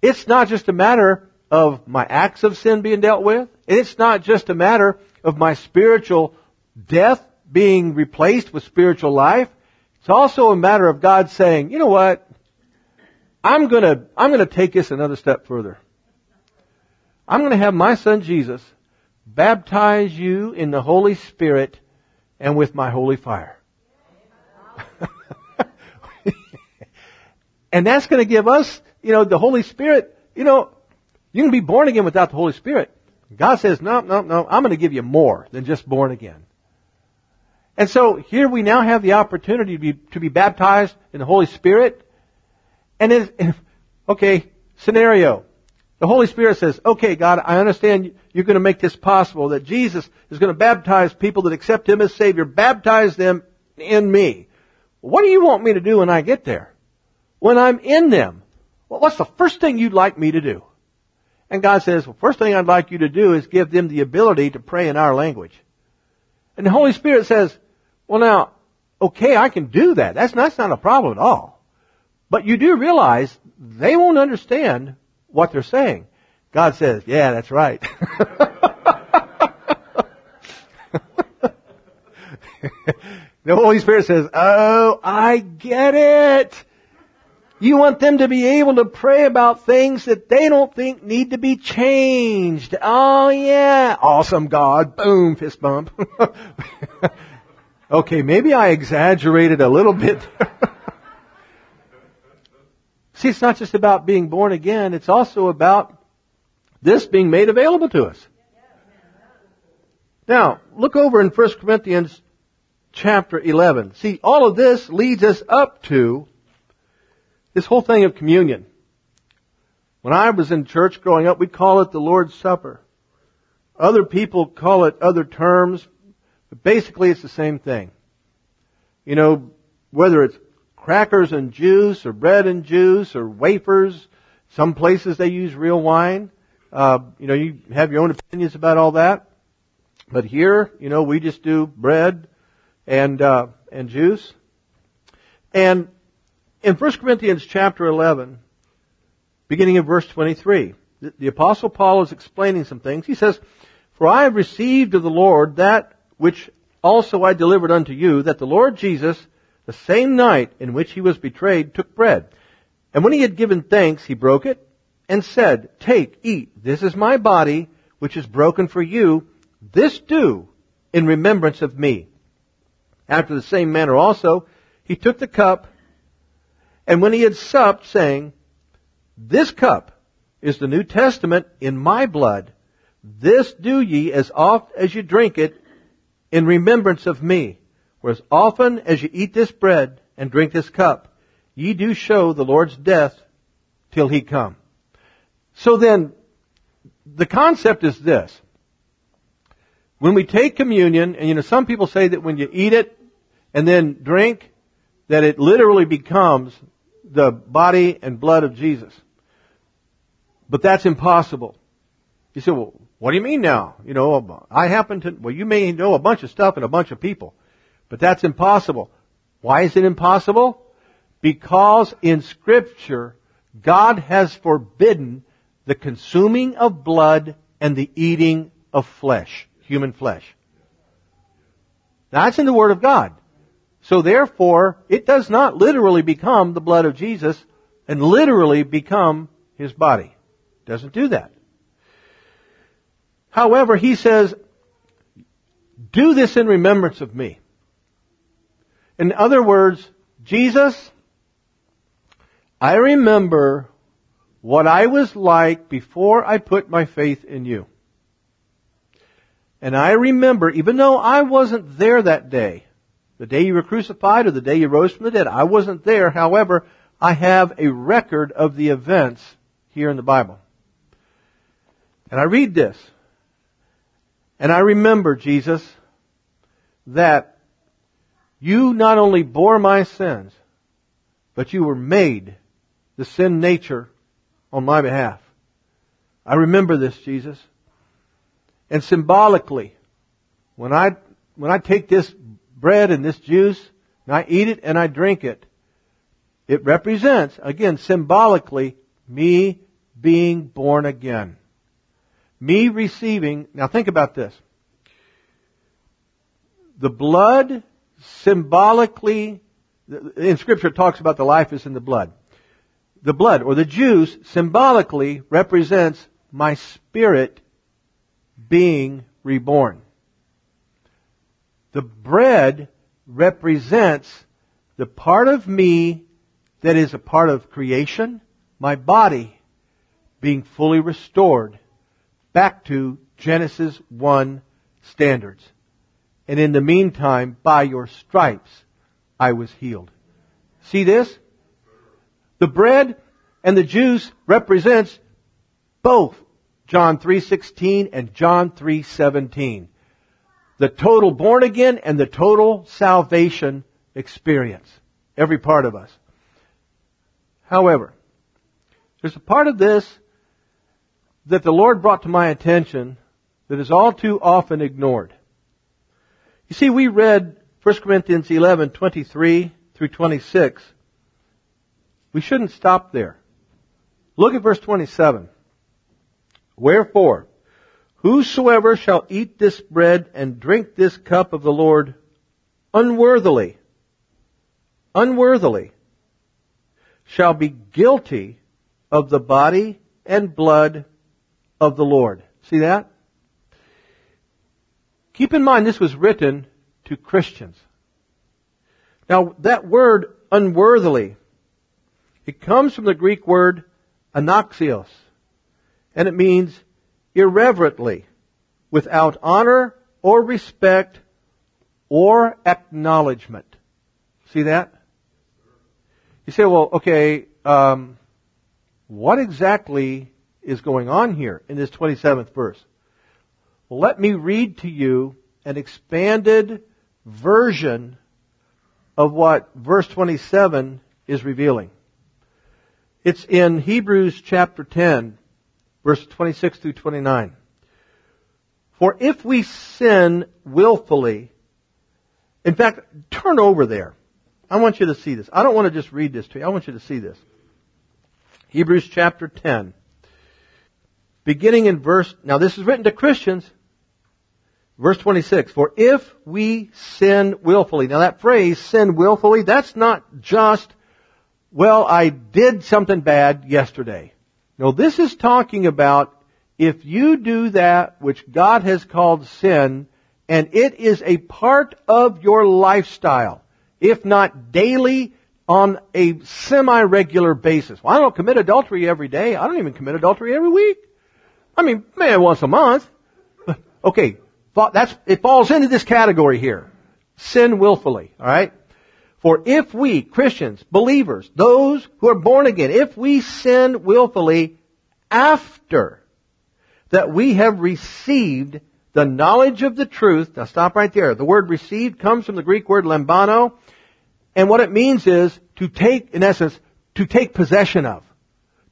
it's not just a matter of my acts of sin being dealt with. It's not just a matter of my spiritual death being replaced with spiritual life. It's also a matter of God saying, you know what? I'm gonna, I'm gonna take this another step further. I'm gonna have my son Jesus baptize you in the Holy Spirit and with my holy fire. and that's gonna give us, you know, the Holy Spirit, you know, you can be born again without the Holy Spirit. God says, no, no, no, I'm gonna give you more than just born again. And so here we now have the opportunity to be, to be baptized in the Holy Spirit and is, okay, scenario. The Holy Spirit says, okay, God, I understand you're going to make this possible, that Jesus is going to baptize people that accept Him as Savior. Baptize them in me. What do you want me to do when I get there? When I'm in them? Well, what's the first thing you'd like me to do? And God says, well, first thing I'd like you to do is give them the ability to pray in our language. And the Holy Spirit says, well now, okay, I can do that. That's, that's not a problem at all. But you do realize they won't understand what they're saying. God says, yeah, that's right. the Holy Spirit says, oh, I get it. You want them to be able to pray about things that they don't think need to be changed. Oh yeah. Awesome God. Boom. Fist bump. okay, maybe I exaggerated a little bit. See, it's not just about being born again, it's also about this being made available to us. Now, look over in 1 Corinthians chapter 11. See, all of this leads us up to this whole thing of communion. When I was in church growing up, we'd call it the Lord's Supper. Other people call it other terms, but basically it's the same thing. You know, whether it's crackers and juice or bread and juice or wafers. Some places they use real wine. Uh, you know, you have your own opinions about all that. But here, you know, we just do bread and, uh, and juice. And in 1 Corinthians chapter 11, beginning in verse 23, the, the apostle Paul is explaining some things. He says, For I have received of the Lord that which also I delivered unto you, that the Lord Jesus, the same night in which he was betrayed, took bread. And when he had given thanks, he broke it and said, Take, eat, this is my body, which is broken for you. This do in remembrance of me. After the same manner also, he took the cup, and when he had supped, saying, This cup is the New Testament in my blood. This do ye as oft as you drink it in remembrance of me. For as often as you eat this bread and drink this cup, ye do show the Lord's death till he come. So then, the concept is this. When we take communion, and you know, some people say that when you eat it and then drink, that it literally becomes the body and blood of Jesus. But that's impossible. You say, well, what do you mean now? You know, I happen to, well, you may know a bunch of stuff and a bunch of people. But that's impossible. Why is it impossible? Because in scripture, God has forbidden the consuming of blood and the eating of flesh, human flesh. That's in the Word of God. So therefore, it does not literally become the blood of Jesus and literally become His body. It doesn't do that. However, He says, do this in remembrance of me. In other words, Jesus, I remember what I was like before I put my faith in you. And I remember, even though I wasn't there that day, the day you were crucified or the day you rose from the dead, I wasn't there. However, I have a record of the events here in the Bible. And I read this. And I remember, Jesus, that you not only bore my sins, but you were made the sin nature on my behalf. I remember this, Jesus. And symbolically, when I, when I take this bread and this juice, and I eat it and I drink it, it represents, again, symbolically, me being born again. Me receiving, now think about this. The blood symbolically, in scripture talks about the life is in the blood. The blood or the juice symbolically represents my spirit being reborn. The bread represents the part of me that is a part of creation, my body being fully restored back to Genesis 1 standards. And in the meantime, by your stripes, I was healed. See this? The bread and the juice represents both John 3:16 and John 3:17. The total born again and the total salvation experience. Every part of us. However, there's a part of this that the Lord brought to my attention that is all too often ignored. You see, we read 1 Corinthians 11, 23 through 26. We shouldn't stop there. Look at verse 27. Wherefore, whosoever shall eat this bread and drink this cup of the Lord unworthily, unworthily, shall be guilty of the body and blood of the Lord. See that? Keep in mind this was written to Christians. Now that word unworthily, it comes from the Greek word anaxios and it means irreverently, without honor or respect or acknowledgement. See that? You say, well, okay, um, what exactly is going on here in this 27th verse? Let me read to you an expanded version of what verse 27 is revealing. It's in Hebrews chapter 10, verse 26 through 29. For if we sin willfully, in fact, turn over there. I want you to see this. I don't want to just read this to you. I want you to see this. Hebrews chapter 10. Beginning in verse, now this is written to Christians. Verse 26. For if we sin willfully. Now that phrase, sin willfully, that's not just, well, I did something bad yesterday. No, this is talking about if you do that which God has called sin, and it is a part of your lifestyle, if not daily, on a semi-regular basis. Well, I don't commit adultery every day. I don't even commit adultery every week. I mean, maybe once a month. Okay, that's, it falls into this category here. Sin willfully, alright? For if we, Christians, believers, those who are born again, if we sin willfully after that we have received the knowledge of the truth, now stop right there. The word received comes from the Greek word lambano, and what it means is to take, in essence, to take possession of,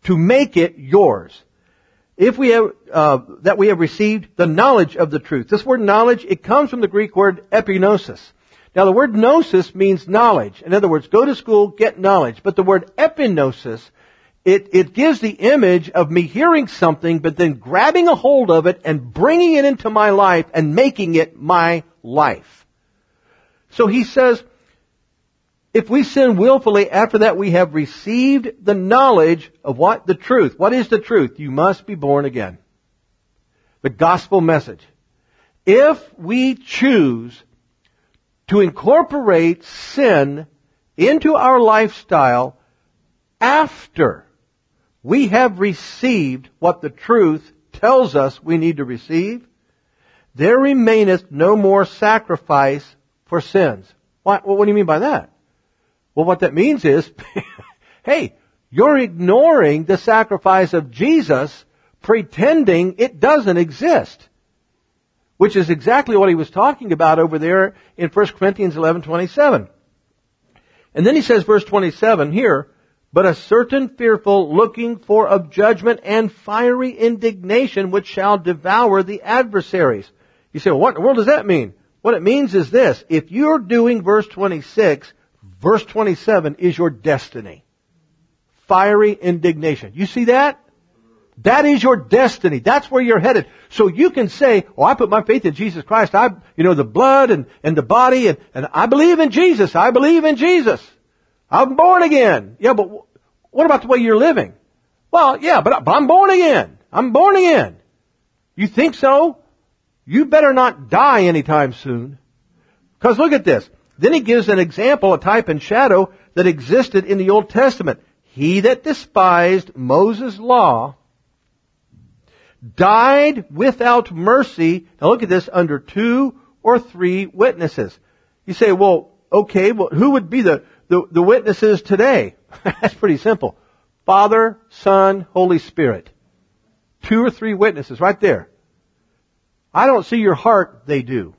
to make it yours. If we have, uh, that we have received the knowledge of the truth. This word knowledge, it comes from the Greek word epignosis. Now the word gnosis means knowledge. In other words, go to school, get knowledge. But the word epignosis, it, it gives the image of me hearing something, but then grabbing a hold of it and bringing it into my life and making it my life. So he says, if we sin willfully, after that we have received the knowledge of what? The truth. What is the truth? You must be born again. The gospel message. If we choose to incorporate sin into our lifestyle after we have received what the truth tells us we need to receive, there remaineth no more sacrifice for sins. What, what do you mean by that? Well, what that means is, hey, you're ignoring the sacrifice of Jesus, pretending it doesn't exist. Which is exactly what he was talking about over there in 1 Corinthians 11:27. And then he says verse 27 here, but a certain fearful looking for of judgment and fiery indignation which shall devour the adversaries. You say, well, what in the world does that mean? What it means is this, if you're doing verse 26, verse 27 is your destiny. Fiery indignation. You see that? That is your destiny. That's where you're headed. So you can say, oh, I put my faith in Jesus Christ. I, you know, the blood and, and the body and, and I believe in Jesus. I believe in Jesus. I'm born again. Yeah, but what about the way you're living? Well, yeah, but, but I'm born again. I'm born again. You think so? You better not die anytime soon. Because look at this. Then he gives an example, a type and shadow that existed in the Old Testament. He that despised Moses' law died without mercy. Now look at this, under two or three witnesses. You say, well, okay, well, who would be the, the, the witnesses today? That's pretty simple. Father, Son, Holy Spirit. Two or three witnesses right there. I don't see your heart, they do.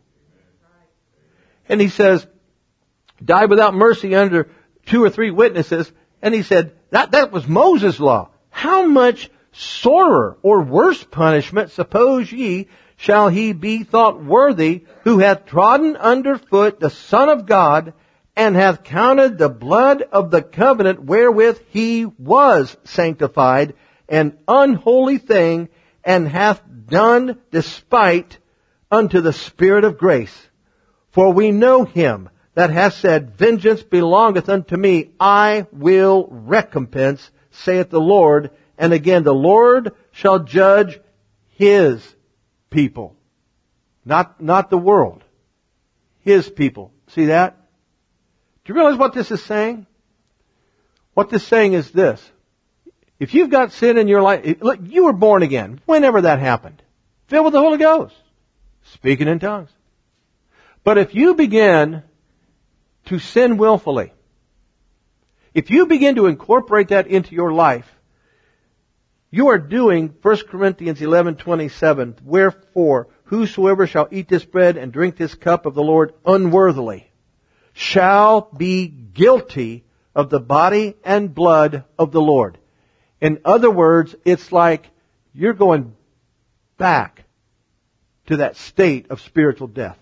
And he says, died without mercy under two or three witnesses. And he said, that, that was Moses' law. How much sorer or worse punishment suppose ye shall he be thought worthy who hath trodden under foot the Son of God and hath counted the blood of the covenant wherewith he was sanctified an unholy thing and hath done despite unto the Spirit of grace. For we know him that hath said, Vengeance belongeth unto me, I will recompense, saith the Lord. And again, the Lord shall judge his people. Not, not the world. His people. See that? Do you realize what this is saying? What this is saying is this. If you've got sin in your life, look, you were born again, whenever that happened. Filled with the Holy Ghost. Speaking in tongues. But if you begin to sin willfully, if you begin to incorporate that into your life, you are doing 1 Corinthians 11:27, wherefore whosoever shall eat this bread and drink this cup of the Lord unworthily shall be guilty of the body and blood of the Lord. In other words, it's like you're going back to that state of spiritual death.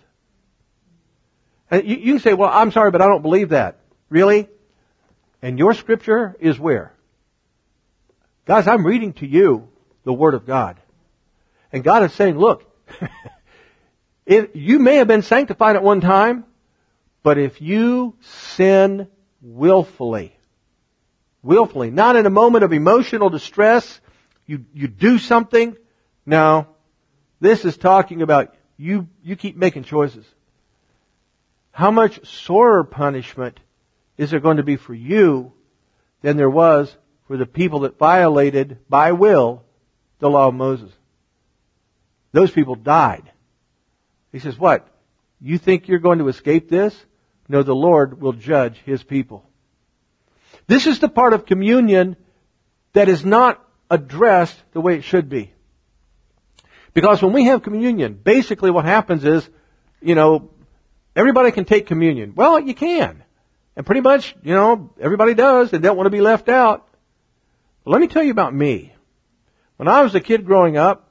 And you, you say, well, I'm sorry, but I don't believe that. Really? And your scripture is where? Guys, I'm reading to you the Word of God. And God is saying, look, you may have been sanctified at one time, but if you sin willfully, willfully, not in a moment of emotional distress, you, you do something, no. This is talking about you, you keep making choices. How much sorer punishment is there going to be for you than there was for the people that violated by will the law of Moses? Those people died. He says, what? You think you're going to escape this? No, the Lord will judge His people. This is the part of communion that is not addressed the way it should be. Because when we have communion, basically what happens is, you know, everybody can take communion. Well, you can. And pretty much, you know, everybody does. They don't want to be left out. But let me tell you about me. When I was a kid growing up,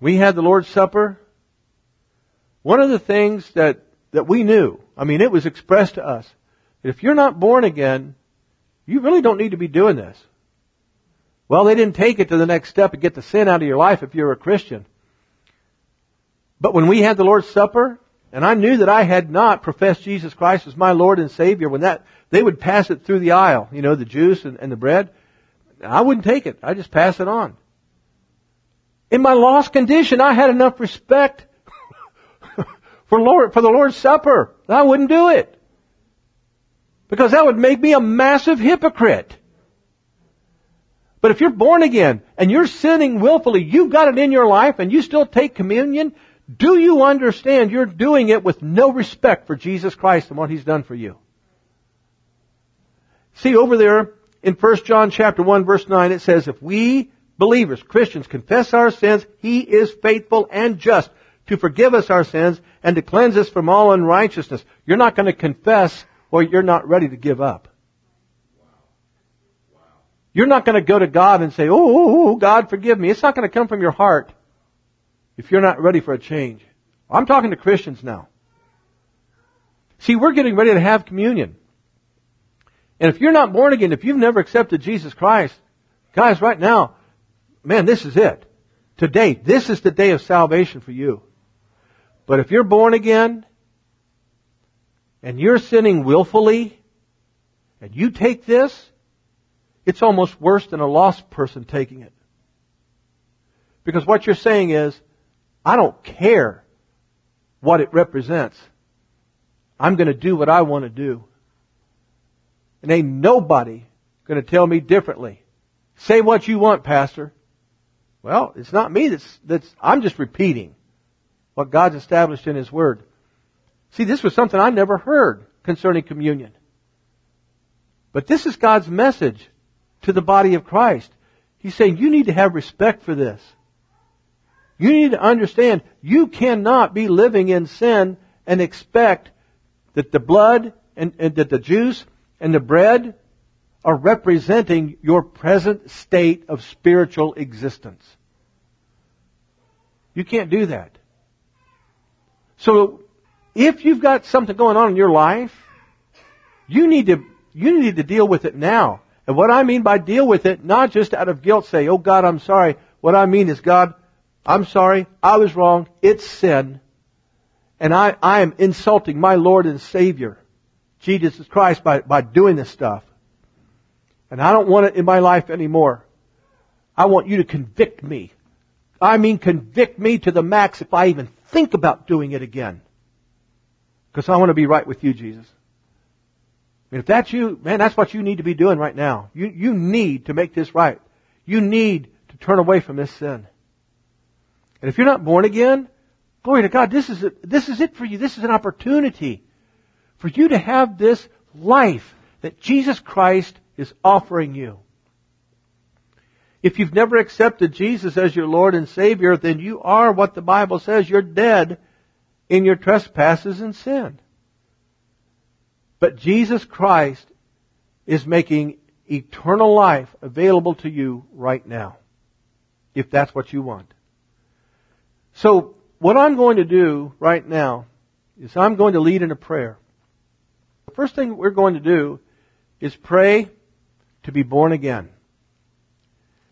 we had the Lord's Supper. One of the things that that we knew. I mean, it was expressed to us. If you're not born again, you really don't need to be doing this. Well, they didn't take it to the next step and get the sin out of your life if you're a Christian. But when we had the Lord's Supper, and I knew that I had not professed Jesus Christ as my Lord and Savior, when that, they would pass it through the aisle, you know, the juice and, and the bread, I wouldn't take it. I just pass it on. In my lost condition, I had enough respect for Lord, for the Lord's Supper. I wouldn't do it. Because that would make me a massive hypocrite. But if you're born again and you're sinning willfully, you've got it in your life and you still take communion, do you understand you're doing it with no respect for Jesus Christ and what He's done for you? See over there in 1 John chapter 1 verse 9 it says, if we believers, Christians, confess our sins, He is faithful and just to forgive us our sins and to cleanse us from all unrighteousness. You're not going to confess or you're not ready to give up. You're not going to go to God and say, oh, oh, oh, God, forgive me. It's not going to come from your heart if you're not ready for a change. I'm talking to Christians now. See, we're getting ready to have communion. And if you're not born again, if you've never accepted Jesus Christ, guys, right now, man, this is it. Today, this is the day of salvation for you. But if you're born again, and you're sinning willfully, and you take this, it's almost worse than a lost person taking it. Because what you're saying is, I don't care what it represents. I'm going to do what I want to do. And ain't nobody going to tell me differently. Say what you want, Pastor. Well, it's not me that's, that's, I'm just repeating what God's established in His Word. See, this was something I never heard concerning communion. But this is God's message to the body of Christ. He's saying you need to have respect for this. You need to understand you cannot be living in sin and expect that the blood and, and that the juice and the bread are representing your present state of spiritual existence. You can't do that. So, if you've got something going on in your life, you need to, you need to deal with it now. And what I mean by deal with it, not just out of guilt say, oh God, I'm sorry. What I mean is, God, I'm sorry. I was wrong. It's sin. And I, I am insulting my Lord and Savior, Jesus Christ, by, by doing this stuff. And I don't want it in my life anymore. I want you to convict me. I mean convict me to the max if I even think about doing it again. Because I want to be right with you, Jesus. And if that's you, man, that's what you need to be doing right now. You, you need to make this right. You need to turn away from this sin. And if you're not born again, glory to God, this is, it, this is it for you. This is an opportunity for you to have this life that Jesus Christ is offering you. If you've never accepted Jesus as your Lord and Savior, then you are what the Bible says. You're dead in your trespasses and sin. But Jesus Christ is making eternal life available to you right now. If that's what you want. So, what I'm going to do right now is I'm going to lead in a prayer. The first thing we're going to do is pray to be born again.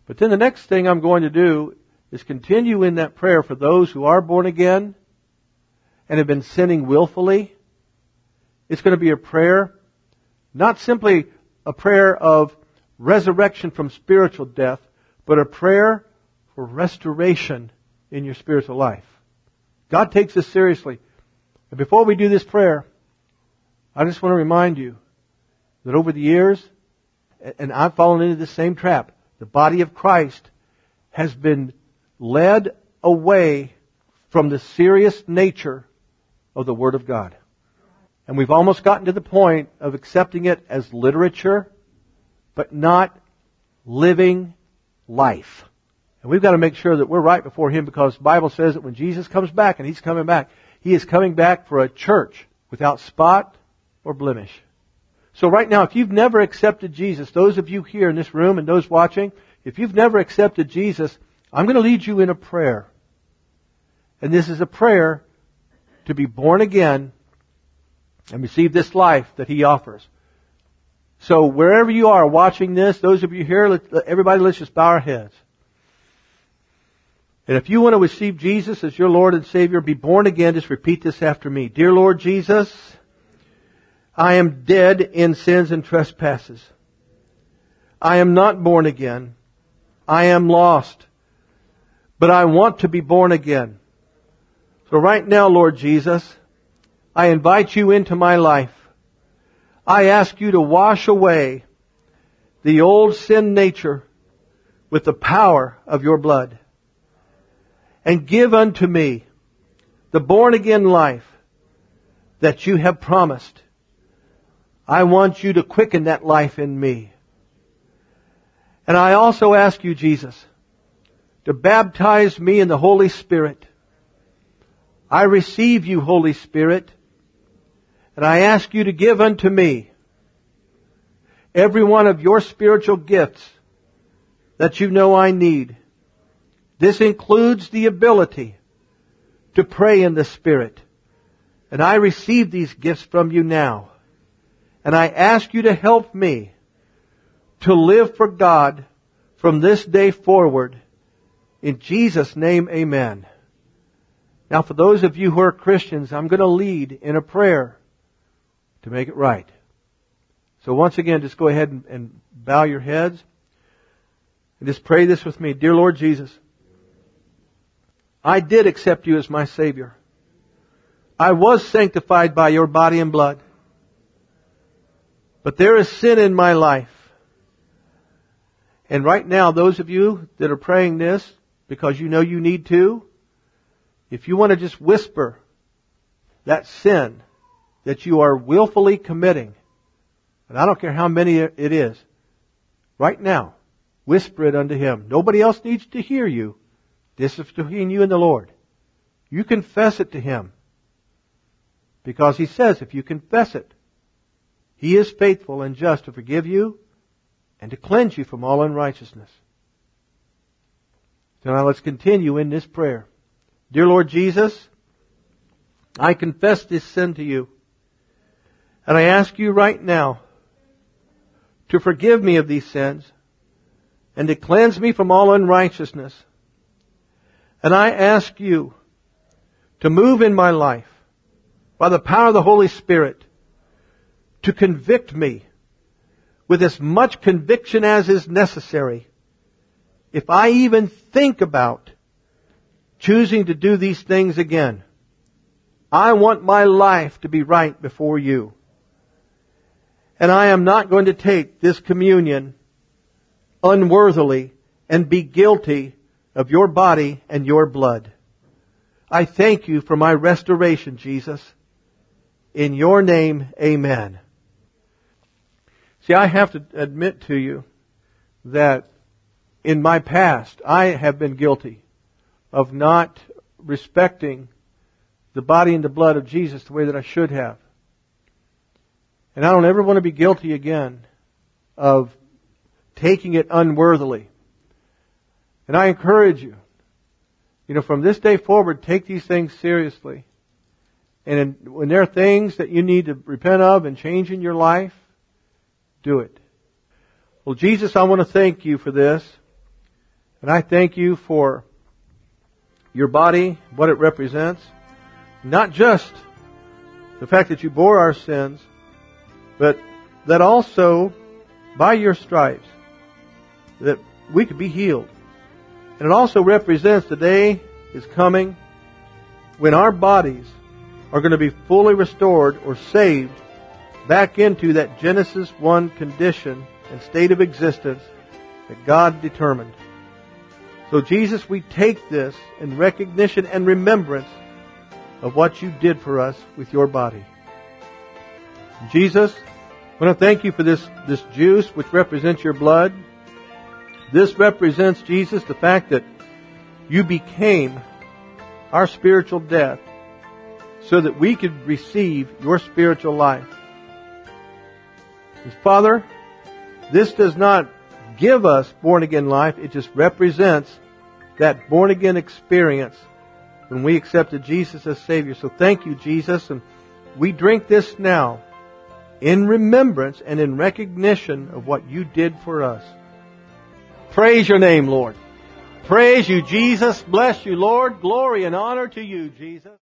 But then the next thing I'm going to do is continue in that prayer for those who are born again and have been sinning willfully. It's going to be a prayer, not simply a prayer of resurrection from spiritual death, but a prayer for restoration in your spiritual life. God takes this seriously. And before we do this prayer, I just want to remind you that over the years, and I've fallen into the same trap, the body of Christ has been led away from the serious nature of the Word of God. And we've almost gotten to the point of accepting it as literature, but not living life. And we've got to make sure that we're right before Him because the Bible says that when Jesus comes back, and He's coming back, He is coming back for a church without spot or blemish. So right now, if you've never accepted Jesus, those of you here in this room and those watching, if you've never accepted Jesus, I'm going to lead you in a prayer. And this is a prayer to be born again and receive this life that He offers. So wherever you are watching this, those of you here, everybody let's just bow our heads. And if you want to receive Jesus as your Lord and Savior, be born again, just repeat this after me. Dear Lord Jesus, I am dead in sins and trespasses. I am not born again. I am lost. But I want to be born again. So right now, Lord Jesus, I invite you into my life. I ask you to wash away the old sin nature with the power of your blood and give unto me the born again life that you have promised. I want you to quicken that life in me. And I also ask you, Jesus, to baptize me in the Holy Spirit. I receive you, Holy Spirit, and I ask you to give unto me every one of your spiritual gifts that you know I need. This includes the ability to pray in the Spirit. And I receive these gifts from you now. And I ask you to help me to live for God from this day forward. In Jesus' name, amen. Now for those of you who are Christians, I'm going to lead in a prayer to make it right. So once again, just go ahead and, bow your heads and just pray this with me. Dear Lord Jesus, I did accept you as my Savior. I was sanctified by your body and blood. But there is sin in my life. And right now, those of you that are praying this, because you know you need to, if you want to just whisper that sin that you are willfully committing, and I don't care how many it is, right now, whisper it unto Him. Nobody else needs to hear you. This is between you and the Lord. You confess it to Him. Because He says if you confess it, He is faithful and just to forgive you and to cleanse you from all unrighteousness. So now let's continue in this prayer. Dear Lord Jesus, I confess this sin to you. And I ask you right now to forgive me of these sins and to cleanse me from all unrighteousness. And I ask you to move in my life by the power of the Holy Spirit to convict me with as much conviction as is necessary. If I even think about choosing to do these things again, I want my life to be right before you. And I am not going to take this communion unworthily and be guilty of your body and your blood. I thank you for my restoration, Jesus. In your name, amen. See, I have to admit to you that in my past, I have been guilty of not respecting the body and the blood of Jesus the way that I should have. And I don't ever want to be guilty again of taking it unworthily. And I encourage you, you know, from this day forward, take these things seriously. And when there are things that you need to repent of and change in your life, do it. Well, Jesus, I want to thank you for this. And I thank you for your body, what it represents. Not just the fact that you bore our sins, but that also by your stripes that we could be healed. And it also represents the day is coming when our bodies are going to be fully restored or saved back into that Genesis 1 condition and state of existence that God determined. So Jesus, we take this in recognition and remembrance of what you did for us with your body. Jesus, I want to thank you for this, this juice which represents your blood. This represents, Jesus, the fact that you became our spiritual death so that we could receive your spiritual life. Father, this does not give us born again life. It just represents that born again experience when we accepted Jesus as Savior. So thank you, Jesus. And we drink this now in remembrance and in recognition of what you did for us. Praise your name, Lord. Praise you, Jesus. Bless you, Lord. Glory and honor to you, Jesus.